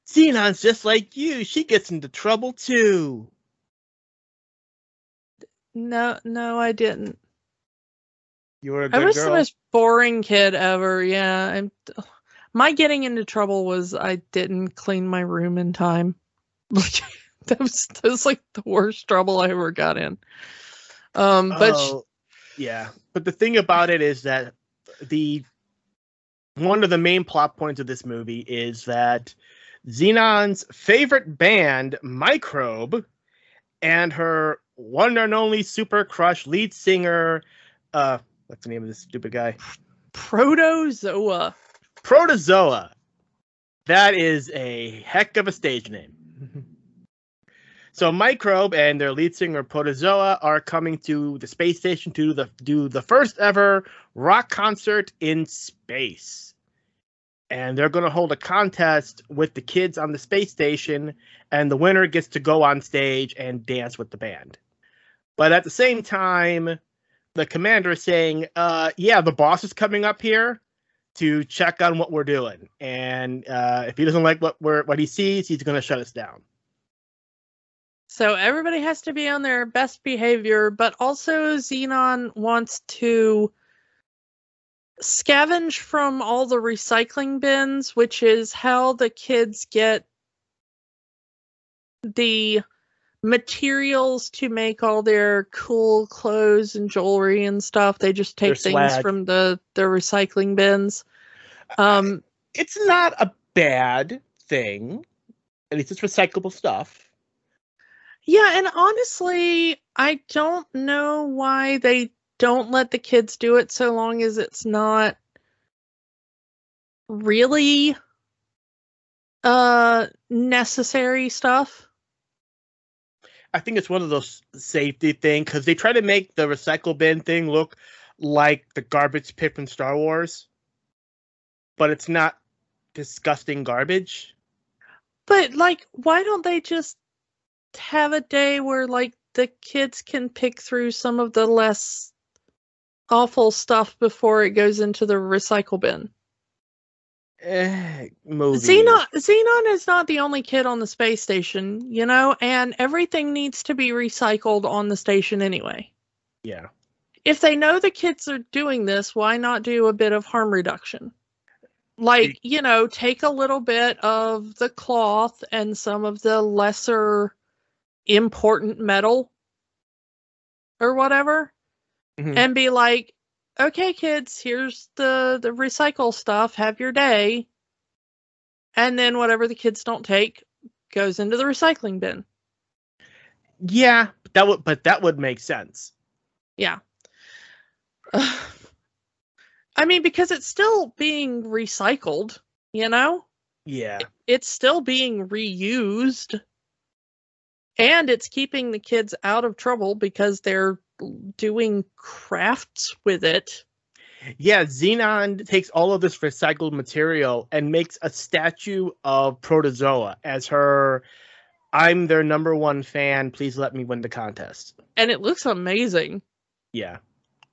Zenon's just like you. She gets into trouble too. No, no, I didn't. You were a good I was girl. the most boring kid ever. Yeah, I'm. <sighs> My getting into trouble was I didn't clean my room in time. <laughs> that was that was like the worst trouble I ever got in. Um, but Oh, yeah, but the thing about it is that the one of the main plot points of this movie is that Zenon's favorite band, Microbe, and her one and only super crush lead singer, uh, what's the name of this stupid guy? protozoa. Protozoa. That is a heck of a stage name. <laughs> so Microbe and their lead singer Protozoa are coming to the space station to do the do the first ever rock concert in space. And they're going to hold a contest with the kids on the space station and the winner gets to go on stage and dance with the band. But at the same time, the commander is saying, uh, yeah, the boss is coming up here to check on what we're doing, and uh, if he doesn't like what we're what he sees, he's going to shut us down. So everybody has to be on their best behavior, but also Zenon wants to scavenge from all the recycling bins, which is how the kids get the materials to make all their cool clothes and jewelry and stuff. They just Their take things swag. from the the recycling bins. Um It's not a bad thing. At least it's recyclable stuff. Yeah, and honestly, I don't know why they don't let the kids do it so long as it's not really uh necessary stuff. I think it's one of those safety thing because they try to make the recycle bin thing look like the garbage pit from Star Wars, but it's not disgusting garbage. But like why don't they just have a day where like the kids can pick through some of the less awful stuff before it goes into the recycle bin? Eh. Zenon Zenon is not the only kid on the space station, you know, and everything needs to be recycled on the station anyway. Yeah. If they know the kids are doing this, why not do a bit of harm reduction? Like, you know, take a little bit of the cloth and some of the lesser important metal or whatever Mhm. and be like, okay, kids, here's the the recycle stuff. Have your day, and then whatever the kids don't take goes into the recycling bin. Yeah, but that would but that would make sense. Yeah. <sighs> I mean, because it's still being recycled, you know? Yeah. It's still being reused. And it's keeping the kids out of trouble because they're doing crafts with it. Yeah, Zenon takes all of this recycled material and makes a statue of Protozoa as her I'm their number one fan, please let me win the contest. And it looks amazing. Yeah.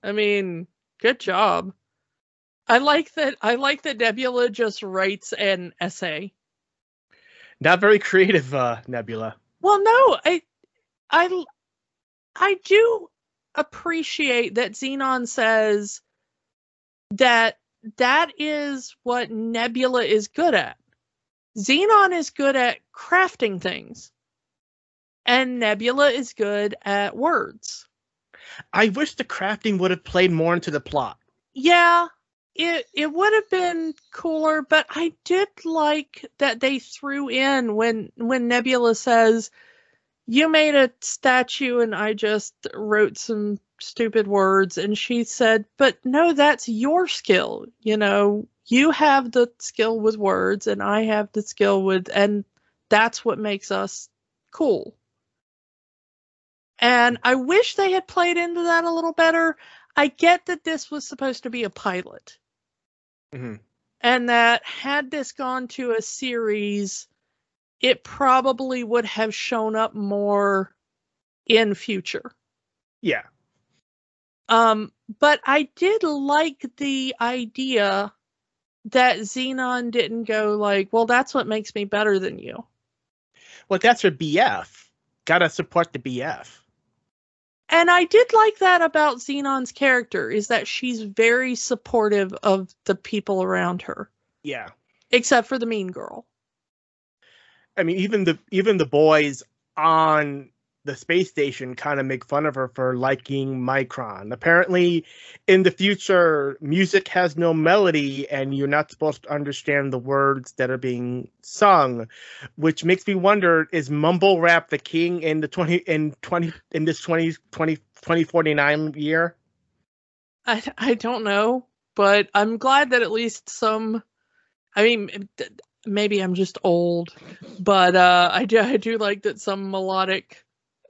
I mean, good job. I like that I like that Nebula just writes an essay. Not very creative, uh, Nebula. Well, no, I I I do appreciate that Zenon says that that is what Nebula is good at. Zenon is good at crafting things. And Nebula is good at words. I wish the crafting would have played more into the plot. Yeah, it it would have been cooler, but I did like that they threw in when when Nebula says, you made a statue and I just wrote some stupid words. And she said, But no, that's your skill. You know, you have the skill with words and I have the skill with, and that's what makes us cool. And I wish they had played into that a little better. I get that this was supposed to be a pilot. hmm And that had this gone to a series, it probably would have shown up more in future. Yeah. Um, but I did like the idea that Zenon didn't go like, well, that's what makes me better than you. Well, that's her BF. Gotta support the BF. And I did like that about Zenon's character is that she's very supportive of the people around her, Yeah. except for the mean girl. I mean, even the even the boys on the space station kind of make fun of her for liking Micron. Apparently, in the future, music has no melody, and you're not supposed to understand the words that are being sung, which makes me wonder: is mumble rap the king in the twenty in twenty in this 20, 20 2049 year? I I don't know, but I'm glad that at least some. I mean, maybe I'm just old, but uh, I do I do like that some melodic,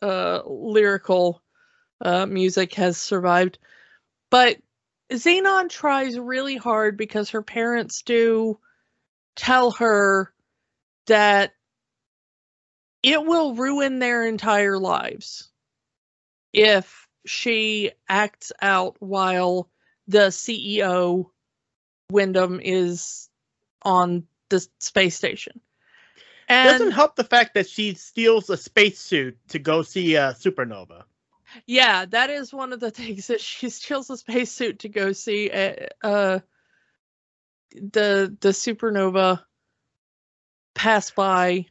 uh, lyrical, uh, music has survived. But Zenon tries really hard because her parents do tell her that it will ruin their entire lives if she acts out while the CEO Wyndham is on the space station. Doesn't help the fact that she steals a spacesuit to go see a supernova. yeah, that is one of the <laughs> things that she steals a spacesuit to go see uh, uh the the supernova pass by.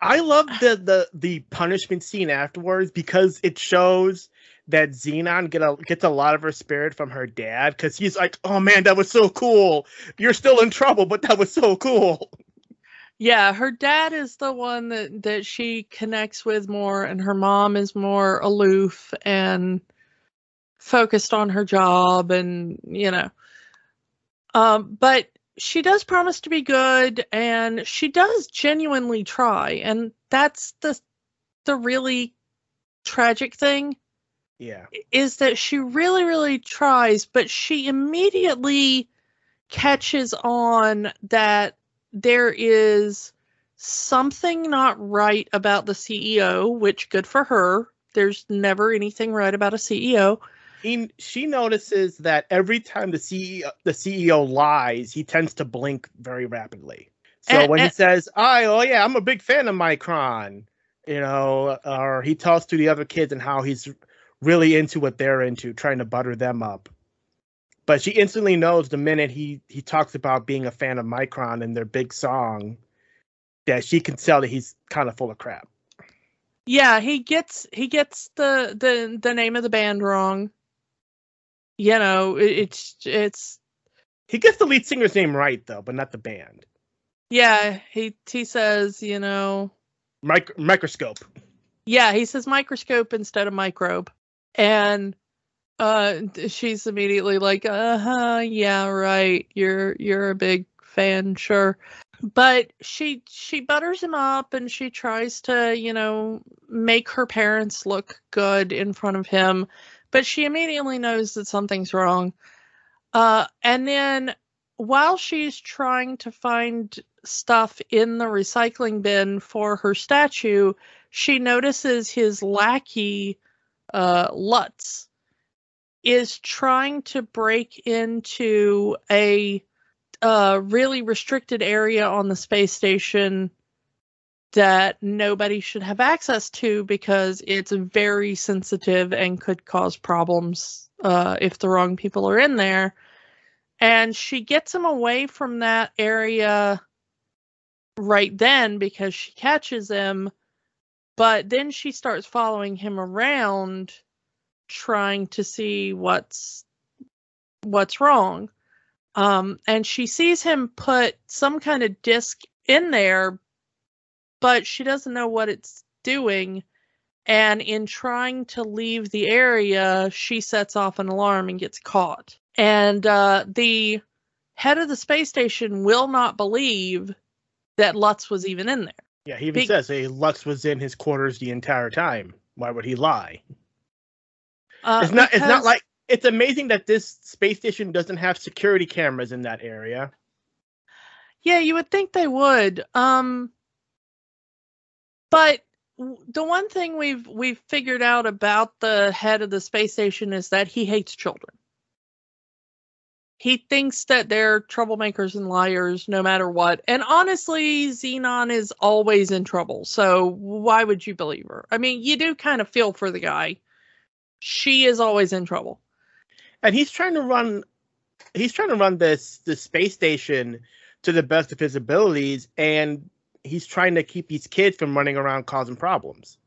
I love the the the punishment scene afterwards because it shows that Zenon get a gets a lot of her spirit from her dad because he's like, "Oh man, that was so cool. You're still in trouble, but that was so cool." Yeah, her dad is the one that that she connects with more and her mom is more aloof and focused on her job and you know. Um but she does promise to be good and she does genuinely try and that's the the really tragic thing Yeah, is that she really really tries but she immediately catches on that there is something not right about the CEO which good for her. There's never anything right about a CEO he she notices that every time the CEO the CEO lies, he tends to blink very rapidly. So And- when he says, "I oh yeah, I'm a big fan of Micron," you know, or he tells to the other kids and how he's really into what they're into, trying to butter them up. But she instantly knows the minute he he talks about being a fan of Micron and their big song that she can tell that he's kind of full of crap. Yeah, he gets he gets the the the name of the band wrong. You know, it, it's it's He gets the lead singer's name right though, but not the band. yeah, he he says, you know, Mic- microscope. yeah, he says microscope instead of microbe. And uh she's immediately like, "Uh-huh, yeah, right. You're you're a big fan, sure." But she she butters him up and she tries to, you know, make her parents look good in front of him, but she immediately knows that something's wrong. Uh and then while she's trying to find stuff in the recycling bin for her statue, she notices his lackey uh Lutz is trying to break into a uh really restricted area on the space station that nobody should have access to because it's very sensitive and could cause problems uh if the wrong people are in there. And she gets him away from that area right then because she catches him but then she starts following him around trying to see what's what's wrong um and she sees him put some kind of disc in there but she doesn't know what it's doing. And in trying to leave the area, she sets off an alarm and gets caught. And uh, the head of the space station will not believe that Lutz was even in there. Yeah, he even Be- says hey, Lutz was in his quarters the entire time. Why would he lie? Uh, it's not. It's not like. It's amazing that this space station doesn't have security cameras in that area. Yeah, you would think they would. Um, but the one thing we've we've figured out about the head of the space station is that he hates children. He thinks that they're troublemakers and liars no matter what. And honestly, Zenon is always in trouble. So why would you believe her? I mean, you do kind of feel for the guy. She is always in trouble. and he's trying to run he's trying to run this this space station to the best of his abilities and he's trying to keep these kids from running around causing problems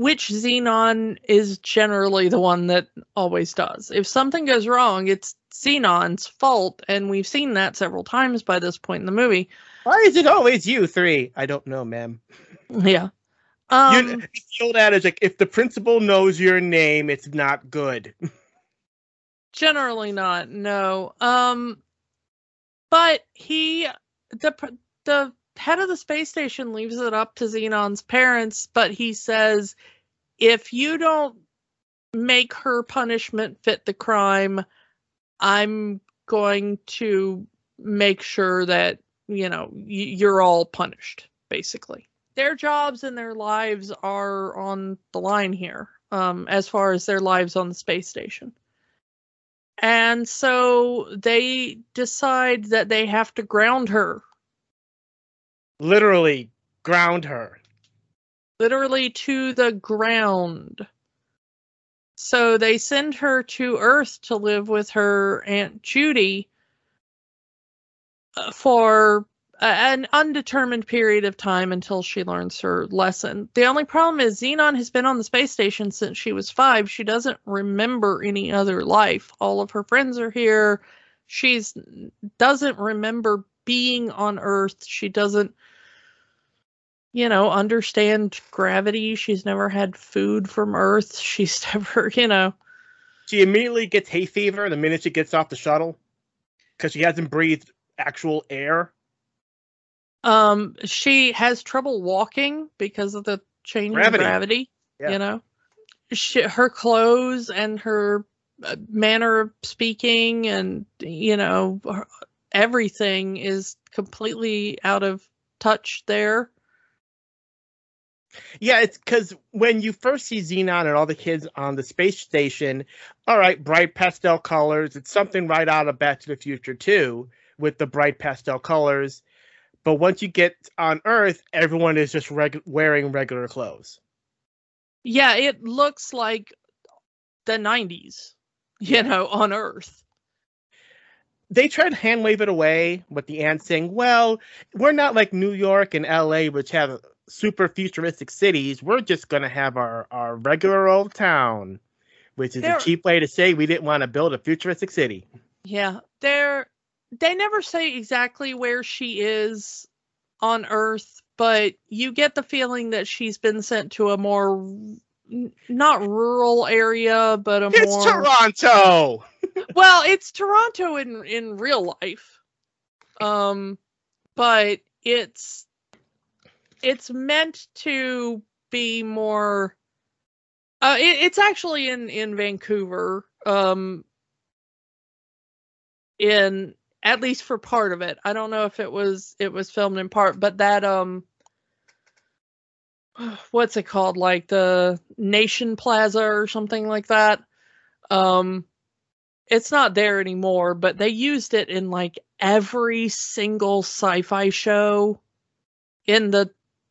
which Zenon is generally the one that always does. If something goes wrong, it's Zenon's fault, and we've seen that several times by this point in the movie. why is it always you three i don't know ma'am Yeah. Um, it's the old adage like if the principal knows your name it's not good generally not. No. Um, but he, the the head of the space station leaves it up to Zenon's parents, but he says, if you don't make her punishment fit the crime, I'm going to make sure that you know you're all punished. Basically, their jobs and their lives are on the line here, um, as far as their lives on the space station. And so they decide that they have to ground her, literally ground her literally to the ground. So they send her to Earth to live with her Aunt Judy uh, for an undetermined period of time until she learns her lesson. The only problem is Zenon has been on the space station since she was five. She doesn't remember any other life. All of her friends are here. She's doesn't remember being on Earth. She doesn't you know, understand gravity. She's never had food from Earth. <laughs> She's never, you know, she immediately gets hay fever the minute she gets off the shuttle because she hasn't breathed actual air um, she has trouble walking because of the change Gravity. in gravity. Yeah. You know, she, her clothes and her uh, manner of speaking and you know her, everything is completely out of touch there. Yeah, it's because when you first see Zenon and all the kids on the space station, all right, bright pastel colors. It's something right out of Back to the Future too, with the bright pastel colors. But once you get on Earth, everyone is just reg- wearing regular clothes. Yeah, it looks like the 90s, you know, on Earth. They tried to hand wave it away, with the ants saying, "Well, we're not like New York and L.A., which have super futuristic cities. We're just gonna have our our regular old town." Which is There- a cheap way to say we didn't want to build a futuristic city. Yeah, they're they never say exactly where she is on Earth, but you get the feeling that she's been sent to a more not rural area, but a It's more Toronto. <laughs> well, it's Toronto in in real life. Um, but it's it's meant to be more. Uh, it, it's actually in in Vancouver. Um, in at least for part of it. I don't know if it was it was filmed in part, but that um <sighs> what's it called like the Nation Plaza or something like that. Um it's not there anymore, but they used it in like every single sci-fi show in the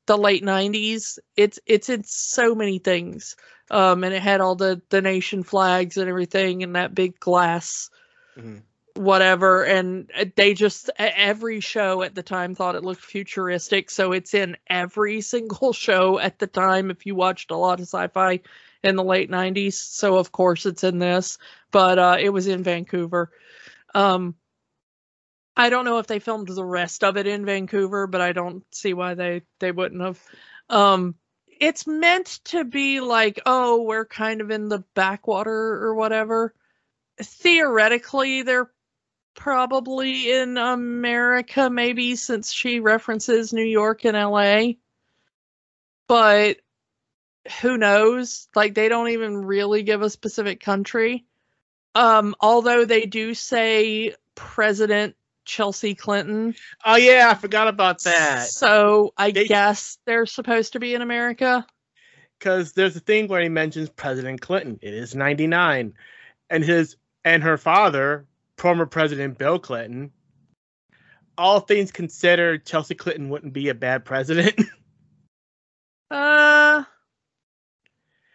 the late 90s. It's it's in so many things. Um and it had all the the nation flags and everything and that big glass Mhm. whatever and they just every show at the time thought it looked futuristic so it's in every <laughs> single show at the time if you watched a lot of sci-fi in the late 90s so of course it's in this but uh it was in Vancouver um I don't know if they filmed the rest of it in Vancouver, but I don't see why they they wouldn't have. Um, it's meant to be like, oh, we're kind of in the backwater or whatever. Theoretically, they're probably in America, maybe since she references New York and LA. But who knows? Like they don't even really give a specific country. Um, although they do say President Chelsea Clinton. Oh yeah, I forgot about that. So I they, guess they're supposed to be in America. Because there's a thing where he mentions President Clinton. It is 99, and his and her father, former President Bill Clinton. All things considered, Chelsea Clinton wouldn't be a bad president. <laughs> uh,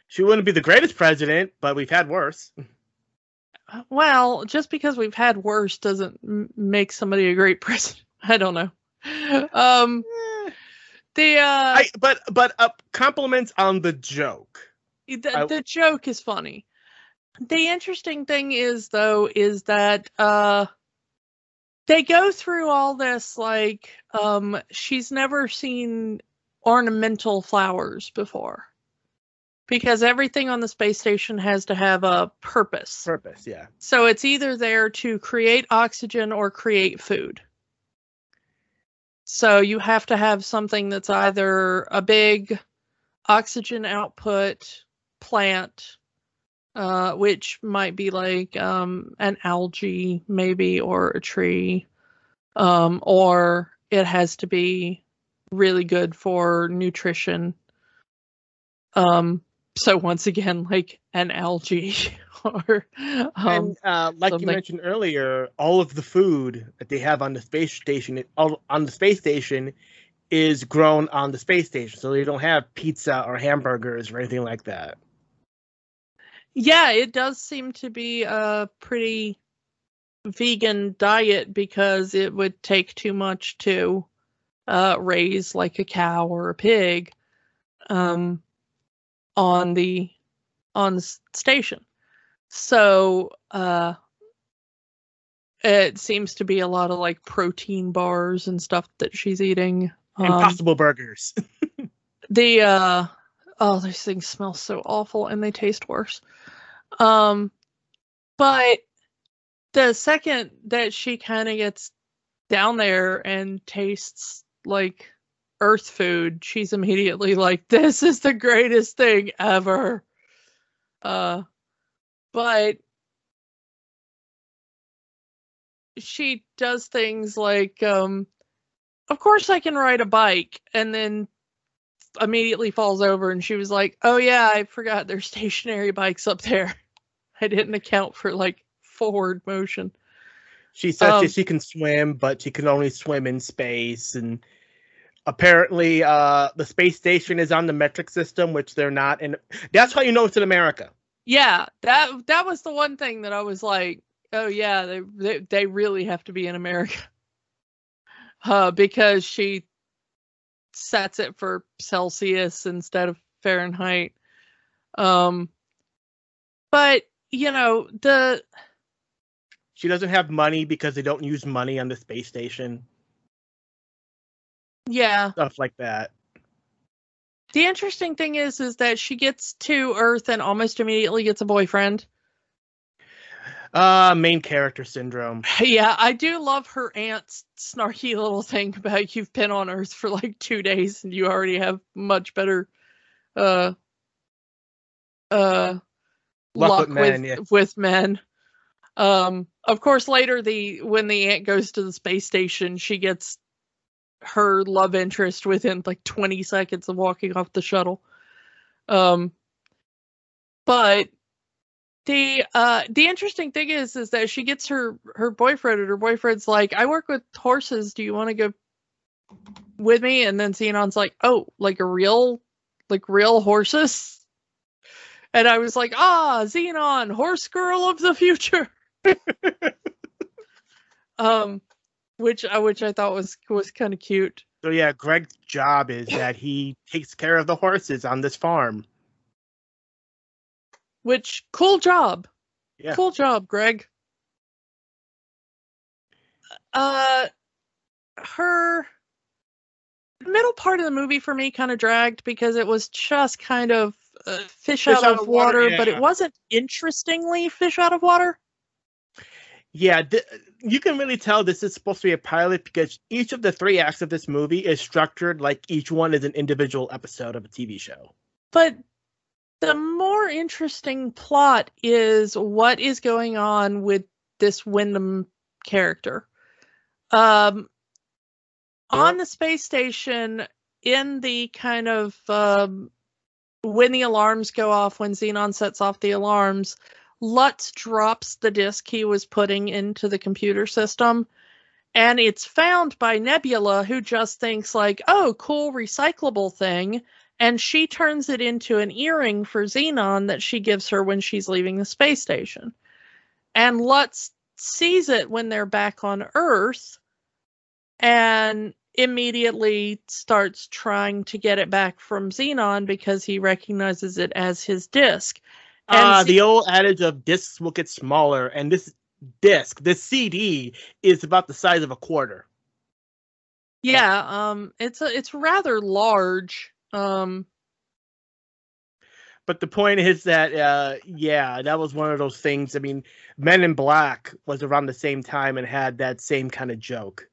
she wouldn't be the greatest president, but we've had worse. <laughs> Well, just because we've had worse doesn't m- make somebody a great <laughs> president. I don't know. Um, eh. the uh, I, but but uh, compliments on the joke. The, I, the joke is funny. The interesting thing is though is that uh, they go through all this like um, she's never seen ornamental flowers before because everything on the space station has to have a purpose. Purpose, yeah. So it's either there to create oxygen or create food. So you have to have something that's either a big oxygen output plant, uh, which might be like um, an algae, maybe, or a tree, um, or it has to be really good for nutrition. Um, so once again like an algae <laughs> or um, and, uh, like something. you mentioned earlier all of the food that they have on the space station on the space station is grown on the space station so they don't have pizza or hamburgers or anything like that yeah it does seem to be a pretty vegan diet because it would take too much to uh, raise like a cow or a pig um, on the on the station. So uh it seems to be a lot of like protein bars and stuff that she's eating. Um, Impossible burgers. <laughs> the uh oh these things smell so awful and they taste worse. Um but the second that she kind of gets down there and tastes like earth food, she's immediately like, this is the greatest thing ever. Uh, but she does things like, um, of course I can ride a bike, and then immediately falls over and she was like, oh yeah, I forgot there's <laughs> stationary bikes up there. <laughs> I didn't account for like forward motion. She says um, she can swim, but she can only swim in space and apparently uh, the space station is on the metric system, which they're not, and that's how you know it's in America. Yeah, that that was the one thing that I was like, oh yeah, they they, they really have to be in America, <laughs> uh, because she sets it for Celsius instead of Fahrenheit. Um, but you know the she doesn't have money because they don't use money on the space station. Yeah. Stuff like that. The interesting thing is is that she gets to Earth and almost immediately gets a boyfriend. Uh main character syndrome. <laughs> Yeah, I do love her aunt's snarky little thing about you've been on Earth for like two days and you already have much better uh uh luck, luck with men, with, yeah. with men. Um of course later the when the aunt goes to the space station, she gets her love interest within like 20 seconds of walking off the shuttle. Um, but the uh the interesting thing is is that she gets her her boyfriend and her boyfriend's like i work with horses. Do you want to go with me? And then Zenon's like oh like a real like real horses? And i was like ah Zenon horse girl of the future. <laughs> Um which uh, which I thought was was kind of cute. So yeah, Greg's job is <coughs> that he takes care of the horses on this farm. Which cool job. Yeah. Cool job, Greg. uh her middle part of the movie for me kind of dragged because it was just kind of uh, fish, Fish out, of water, but yeah. it wasn't interestingly fish out of water. Yeah, th- you can really tell this is supposed to be a pilot because each of the three acts of this movie is structured like each one is an individual episode of a TV show. But the more interesting plot is what is going on with this Wyndham character. Um, on the space station, in the kind of um, when the alarms go off, when Zenon sets off the alarms, Lutz drops the disk he was putting into the computer system. And it's found by Nebula, who just thinks, like, oh, cool recyclable thing. And she turns it into an earring for Zenon that she gives her when she's leaving the space station. And Lutz sees it when they're back on Earth and immediately starts trying to get it back from Zenon because he recognizes it as his disc. Ah, the old adage of discs will get smaller, and this disc, this CD, is about the size of a quarter. yeah, um, it's a, it's rather large. Um, But the point is that, uh, yeah, that was one of those things. I mean, Men in Black was around the same time and had that same kind of joke.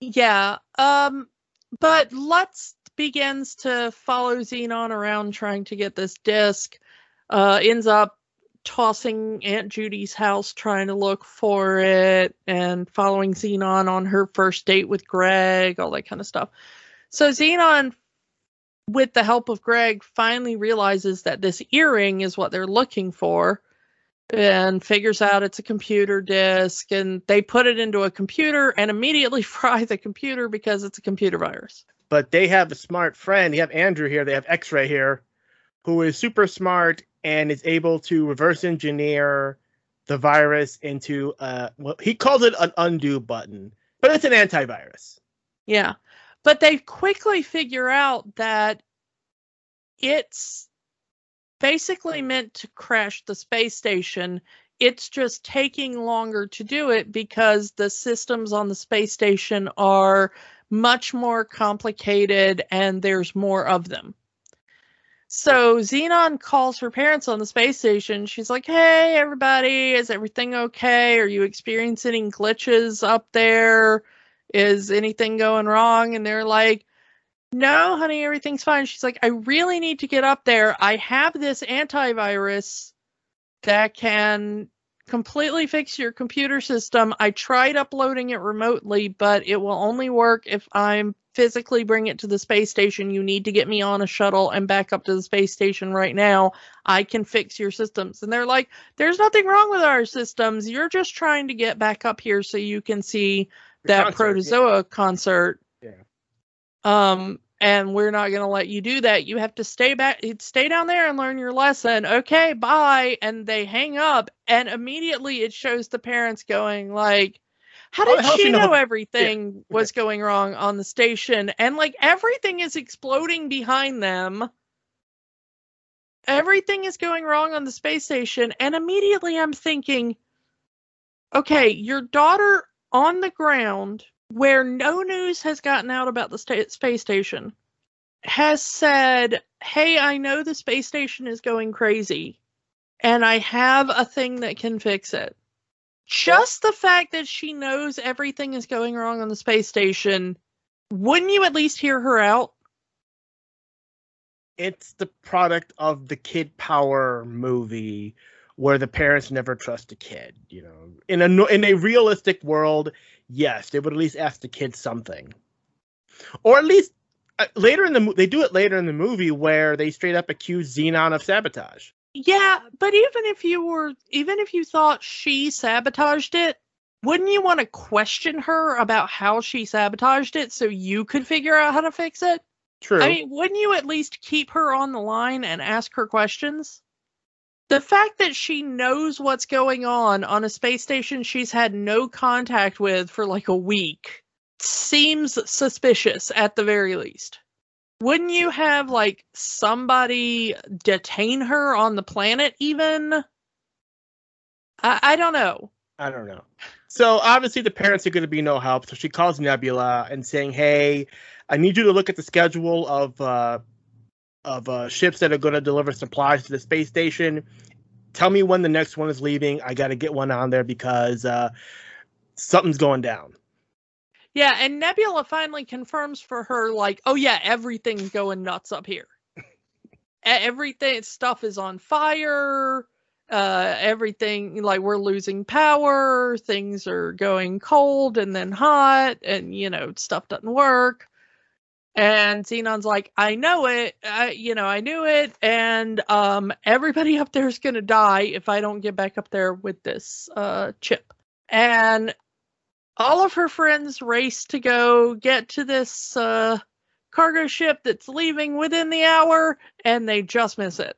Yeah. Um but Lutz begins to follow Zenon around trying to get this disc. Uh ends up tossing Aunt Judy's house trying to look for it and following Zenon on her first date with Greg, all that kind of stuff. So Zenon with the help of Greg finally realizes that this earring is what they're looking for and figures out it's a computer disk and they put it into a computer and immediately <laughs> fry the computer because it's a computer virus. But they have a smart friend. You have Andrew here. They have X Ray here, who is super smart and is able to reverse engineer the virus into uh well, he calls it an undo button, but it's an antivirus. Yeah. But they quickly figure out that it's basically meant to crash the space station. It's just taking longer to do it because the systems on the space station are much more complicated and there's more of them. So Zenon calls her parents on the space station. She's like, "Hey, everybody, is everything okay? Are you experiencing glitches up there? Is anything going wrong?" And they're like, "No, honey, everything's fine." She's like, "I really need to get up there. I have this antivirus that can completely fix your computer system. I tried uploading it remotely, but it will only work if I'm physically bring it to the space station. You need to get me on a shuttle and back up to the space station right now. I can fix your systems. And they're like, there's nothing wrong with our systems. You're just trying to get back up here so you can see that concert, yeah. protozoa concert. Yeah. Um, and we're not going to let you do that. You have to stay back, stay down there and learn your lesson. Okay, bye. And they hang up, and immediately it shows the parents going like, "How did she know know- everything was going wrong on the station?" And like everything is exploding behind them. Everything is going wrong on the space station, and immediately I'm thinking, okay, your daughter on the ground where no news has gotten out about the space station has said, Hey, I know the space station is going crazy, and I have a thing that can fix it. Just the fact that she knows everything is going wrong on the space station, wouldn't you at least hear her out? It's the product of the kid power movie where the parents never trust a kid, you know. In a in a realistic world, yes, they would at least ask the kid something. Or at least uh, later in the they do it later in the movie where they straight up accuse Zenon of sabotage. Yeah, but even if you were, even if you thought she sabotaged it, wouldn't you want to question her about how she sabotaged it so you could figure out how to fix it? True. I mean, wouldn't you at least keep her on the line and ask her questions? The fact that she knows what's going on on a space station she's had no contact with for like a week seems suspicious at the very least. Wouldn't you have like somebody detain her on the planet even? I, I don't know. I don't know. So obviously the parents are going to be no help. So she calls Nebula and saying, "Hey, I need you to look at the schedule of uh, of uh, ships that are going to deliver supplies to the space station. Tell me when the next one is leaving. I got to get one on there because uh, something's going down." Yeah, and Nebula finally confirms for her, like, oh yeah, everything's going nuts up here. Everything stuff is on fire. Uh, everything like we're losing power. Things are going cold and then hot, and you know stuff doesn't work. And Zenon's like, I know it. I, you know, I knew it. And um, everybody up there is gonna die if I don't get back up there with this uh, chip. And all of her friends race to go get to this uh, cargo ship that's leaving within the hour, and they just miss it.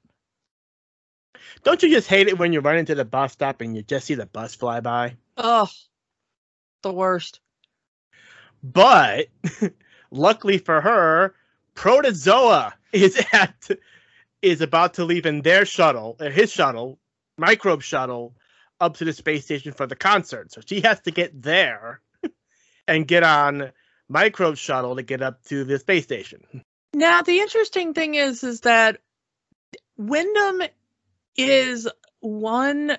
Don't you just hate it when you run into the bus stop and you just see the bus fly by? Oh, the worst. But <laughs> luckily for her, Protozoa is <laughs> at is about to leave in their shuttle, uh, his shuttle, microbe shuttle, up to the space station for the concert. So she has to get there <laughs> and get on microbe shuttle to get up to the space station. Now the interesting thing is is that Wyndham is one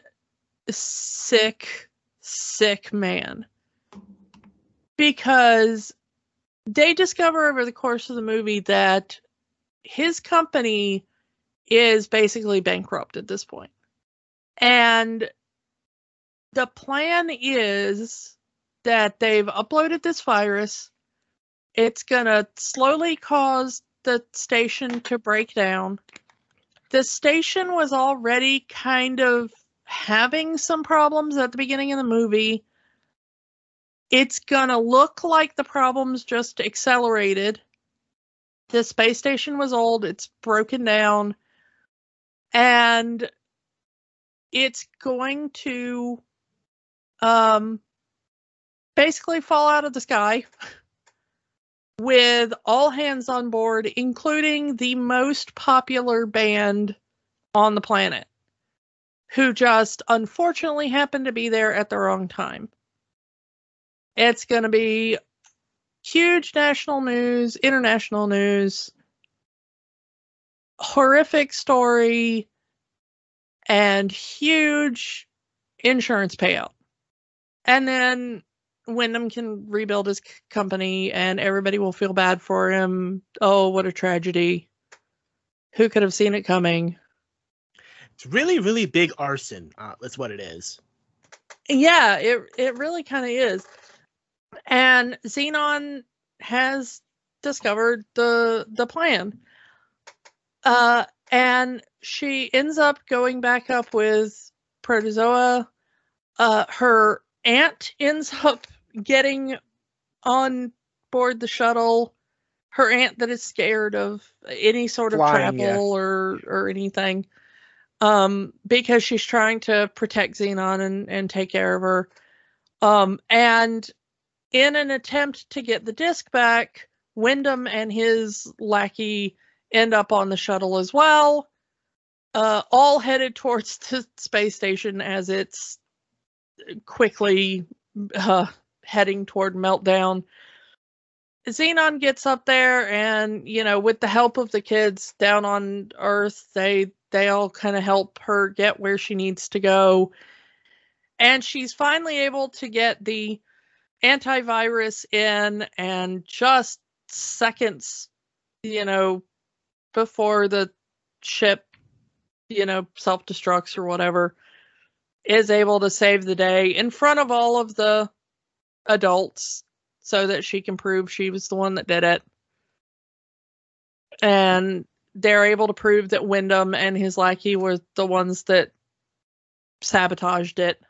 sick, sick man. Because they discover over the course of the movie that his company is basically bankrupt at this point. And the plan is that they've uploaded this virus. It's going to slowly cause the station to break down. The station was already kind of having some problems at the beginning of the movie. It's going to look like the problems just accelerated. The space station was old, it's broken down, and it's going to um, basically fall out of the sky <laughs> with all hands on board, including the most popular band on the planet, who just unfortunately happened to be there at the wrong time. It's going to be huge national news, international news, horrific story, and huge insurance payout. And then Wyndham can rebuild his company and everybody will feel bad for him. Oh, what a tragedy. Who could have seen it coming? It's really, really big arson. Uh, that's what it is. Yeah, it it really kind of is. And Zenon has discovered the the plan. Uh and she ends up going back up with Protozoa. Uh her aunt ends up getting on board the shuttle. Her aunt that is scared of any sort of Flying, travel yeah. or or anything, um, because she's trying to protect Zenon and and take care of her. Um, and in an attempt to get the disc back, Wyndham and his lackey end up on the shuttle as well, uh, all headed towards the space station as it's quickly uh, heading toward meltdown. Zenon gets up there, and you know, with the help of the kids down on Earth, they they all kind of help her get where she needs to go, and she's finally able to get the antivirus in, and just seconds, you know, before the ship, you know, self destructs or whatever, is able to save the day in front of all of the adults so that she can prove she was the one that did it. And they're able to prove that Wyndham and his lackey were the ones that sabotaged it.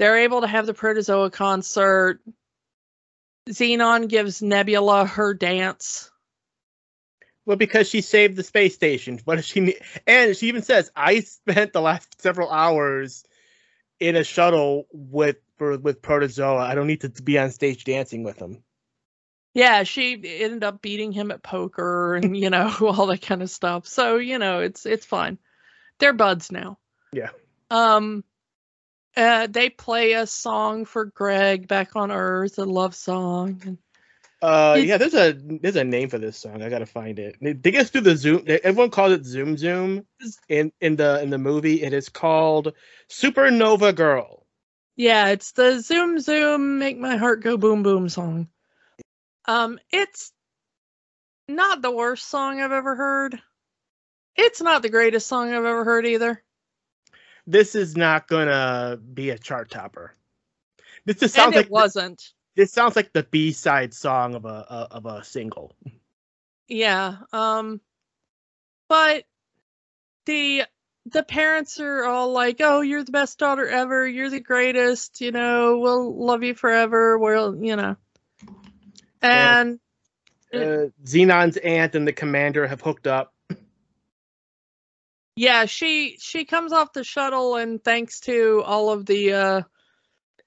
They're able to have the Protozoa concert. Zenon gives Nebula her dance. Well, because she saved the space station. What does she need? And she even says, "I spent the last several hours in a shuttle with for, with Protozoa. I don't need to, to be on stage dancing with him." Yeah, she ended up beating him at poker and you know <laughs> all that kind of stuff. So you know it's it's fine. They're buds now. Yeah. Um. Uh, they play a song for Greg back on Earth, a love song. Uh, yeah, there's a there's a name for this song. I gotta find it. They, they just do the zoom. they- Everyone calls it Zoom Zoom in in the in the movie. It is called Supernova Girl. yeah, it's the Zoom Zoom Make My Heart Go Boom Boom song. Um, it's not the worst song I've ever heard. It's not the greatest song I've ever heard either. This is not gonna be a chart topper. This just And sounds it like the- wasn't. this sounds like the B side song of a, of a single. Yeah. Um but the the parents are all like, "Oh, you're the best daughter ever. You're the greatest, you know. We'll love you forever. We'll, you know." And Uh, Zenon's aunt and the commander have hooked up. Yeah, she she comes off the shuttle and thanks to all of the uh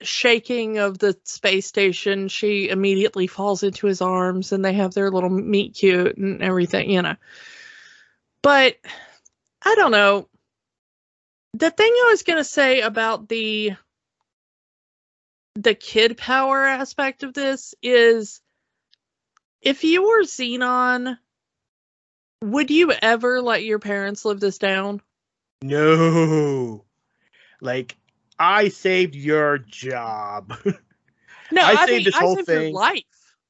shaking of the space station, she immediately falls into his arms and they have their little meet cute and everything, you know. But I don't know. The thing I was going to say about the the kid power aspect of this is if you were Zenon, would you ever let your parents live this down? No, like I saved your job. No, I I, saved mean, this I whole saved thing. your life.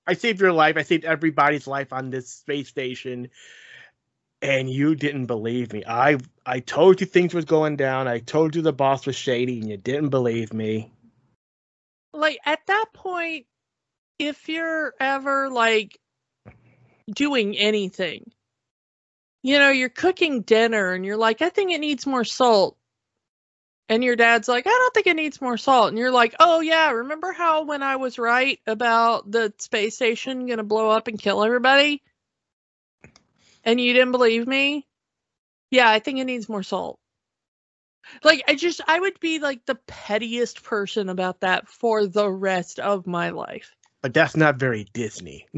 I saved your life. I saved everybody's life on this space station. And you didn't believe me. I I told you things was going down. I told you the boss was shady and you didn't believe me. Like at that point, if you're ever like doing anything, you know, you're cooking dinner and you're like, I think it needs more salt. And your dad's like, I don't think it needs more salt. And you're like, oh, yeah, remember how when I was right about the space station going to blow up and kill everybody? And you didn't believe me? Yeah, I think it needs more salt. Like, I just, I would be like the pettiest person about that for the rest of my life. But that's not very Disney. <laughs>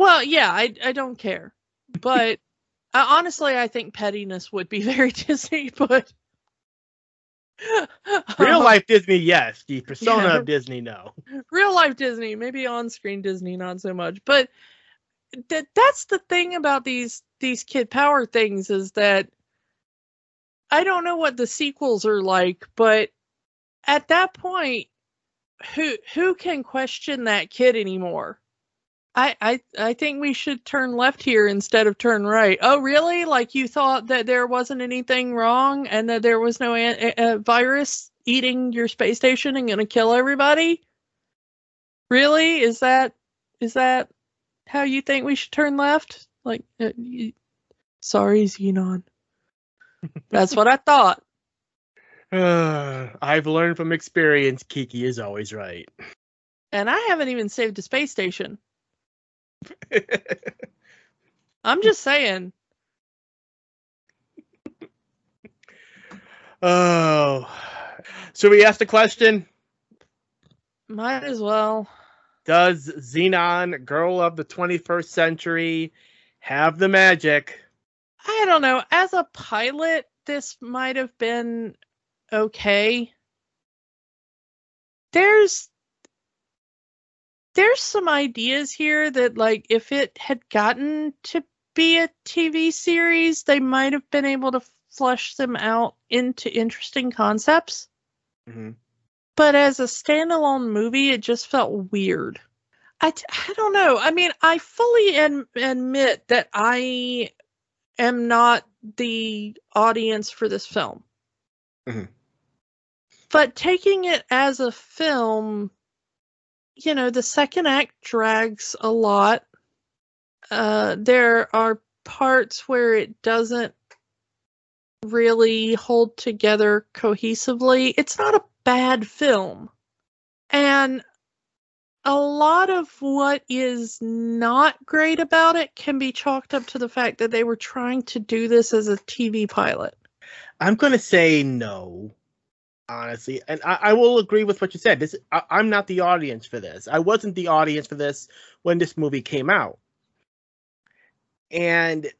Well, yeah, I, I don't care. But uh, honestly, I think pettiness would be <laughs> very Disney, but. Real Um, life Disney, yes. The persona Yeah. of Disney, no. real life Disney, maybe on screen Disney, not so much. But that that's the thing about these these kid power things is that I don't know what the sequels are like, but at that point, who who can question that kid anymore? I, I I think we should turn left here instead of turn right. Oh, really? Like you thought that there wasn't anything wrong and that there was no a- a- a virus eating your space station and going to kill everybody? Really? Is that is that how you think we should turn left? Like, uh, y- sorry, Zenon. That's what I <laughs> thought. Uh, <sighs> I've learned from experience Kiki is always right. And I haven't even saved a space station. I'm just saying. <laughs> oh. So we asked the question Might as well. Does Zenon, girl of the 21st century, have the magic? I don't know. As a pilot, this might have been okay. There's there's some ideas here that like if it had gotten to be a TV series, they might have been able to flesh them out into interesting concepts. Mhm. But as a standalone movie, it just felt weird. I, t- I don't know. I mean, I fully ad- admit that I am not the audience for this film. Mhm. But taking it as a film, you know, the second act drags a lot. Uh, there are parts where it doesn't really hold together cohesively. It's not a bad film. And a lot of what is not great about it can be chalked up to the fact that they were trying to do this as a TV pilot. I'm going to say no, honestly. And I, I will agree with what you said. This I, I'm not the audience for this. I wasn't the audience for this when this movie came out. And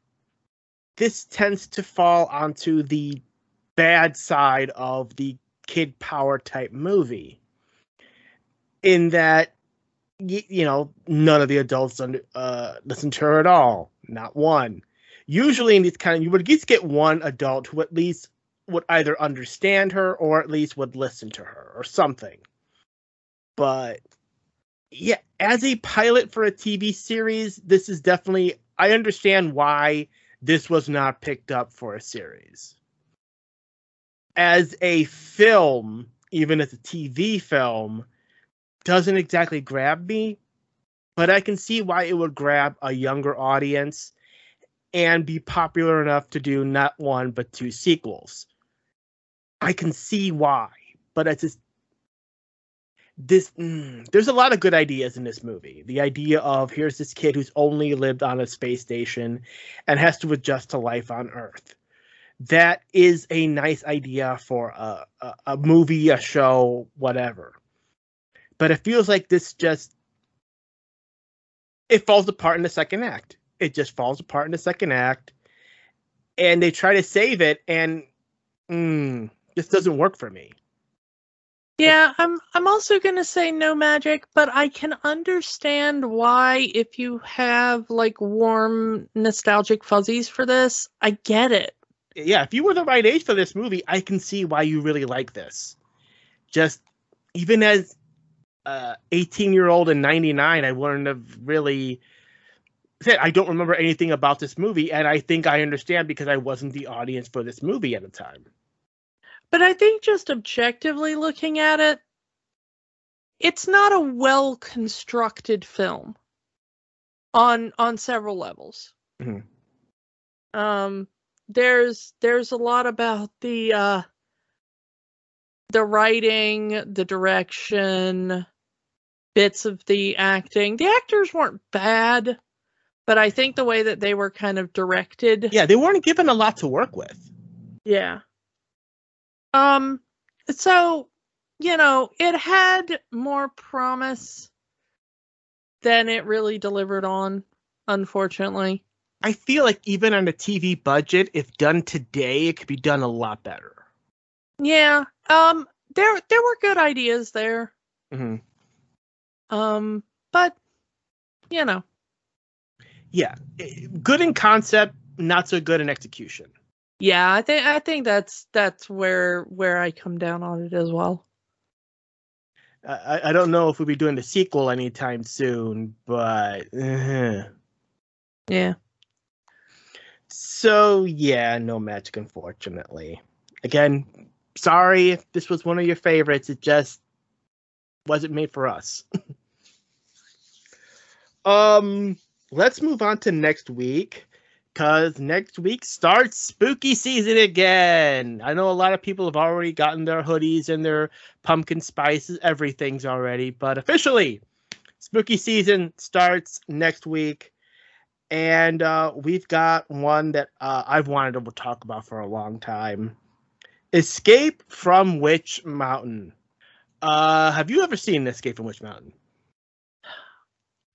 this tends to fall onto the bad side of the kid power type movie. In that, you, you know, none of the adults under, uh, listen to her at all, not one. Usually, in these kind of, you would at least get one adult who at least would either understand her or at least would listen to her or something. But yeah, as a pilot for a TV series, this is definitely I understand why this was not picked up for a series. As a film, even as a TV film, doesn't exactly grab me, but I can see why it would grab a younger audience and be popular enough to do not one but two sequels. I can see why, but it's just this mm, there's a lot of good ideas in this movie. The idea of here's this kid who's only lived on a space station and has to adjust to life on Earth. That is a nice idea for a, a, a movie, a show, whatever. But it feels like this just it falls apart in the second act. It just falls apart in the second act, and they try to save it, and mm, this doesn't work for me. Yeah, I'm I'm also going to say no magic, but I can understand why if you have like warm nostalgic fuzzies for this, I get it. Yeah, if you were the right age for this movie, I can see why you really like this. Just even as uh 18 year old in 99, I wouldn't have really said I don't remember anything about this movie and I think I understand because I wasn't the audience for this movie at the time. But I think just objectively looking at it, it's not a well constructed film on on several levels. Mm-hmm. Um, there's there's a lot about the uh, the writing, the direction, bits of the acting. The actors weren't bad, but I think the way that they were kind of directed. Yeah, they weren't given a lot to work with. Yeah. Um, so, you know, it had more promise than it really delivered on, unfortunately. I feel like even on a TV budget, if done today, it could be done a lot better. Yeah. Um, there there were good ideas there. Mm-hmm. Um, but you know. Yeah, good in concept, not so good in execution. Yeah, I think I think that's that's where where I come down on it as well. I, I don't know if we'll be doing the sequel anytime soon, but uh, yeah. So yeah, no magic, unfortunately. Again, sorry if this was one of your favorites. It just wasn't made for us. <laughs> um, let's move on to next week because next week starts spooky season again. I know a lot of people have already gotten their hoodies and their pumpkin spices, everything's already, but officially, spooky season starts next week. And uh, we've got one that uh, I've wanted to talk about for a long time Escape from Witch Mountain. Uh, have you ever seen Escape from Witch Mountain?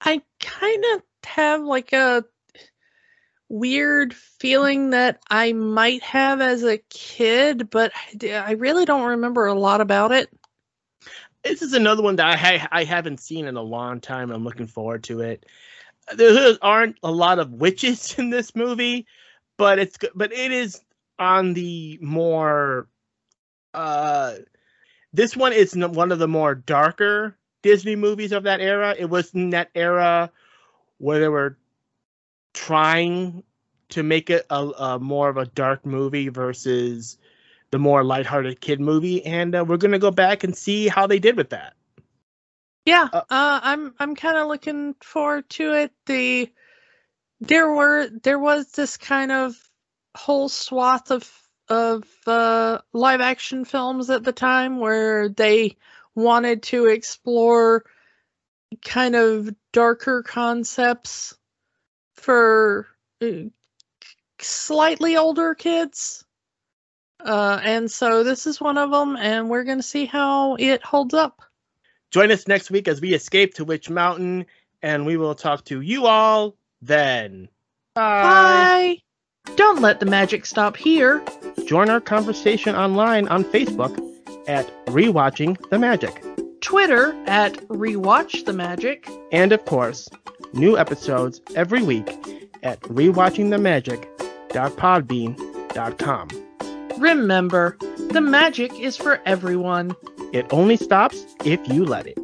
I kind of have like a weird feeling that I might have as a kid, but I really don't remember a lot about it. This is another one that I ha- I haven't seen in a long time. I'm looking forward to it. There aren't a lot of witches <laughs> in this movie, but it's but it is on the more uh this one is one of the more darker Disney movies of that era. It was in that era where there were trying to make it a, a, more of a dark movie versus the more lighthearted kid movie, and uh, we're gonna go back and see how they did with that. Yeah, uh, uh, I'm I'm kind of looking forward to it. The there were there was this kind of whole swath of of uh, live action films at the time where they wanted to explore kind of darker concepts for uh, slightly older kids. Uh, and so this is one of them, and we're going to see how it holds up. Join us next week as we escape to Witch Mountain, and we will talk to you all then. Bye. Bye. Don't let the magic stop here. Join our conversation online on Facebook at Rewatching the Magic. Twitter at Rewatch the Magic. And of course, new episodes every week at rewatchingthemagic.podbean.com. Remember, the magic is for everyone. It only stops if you let it.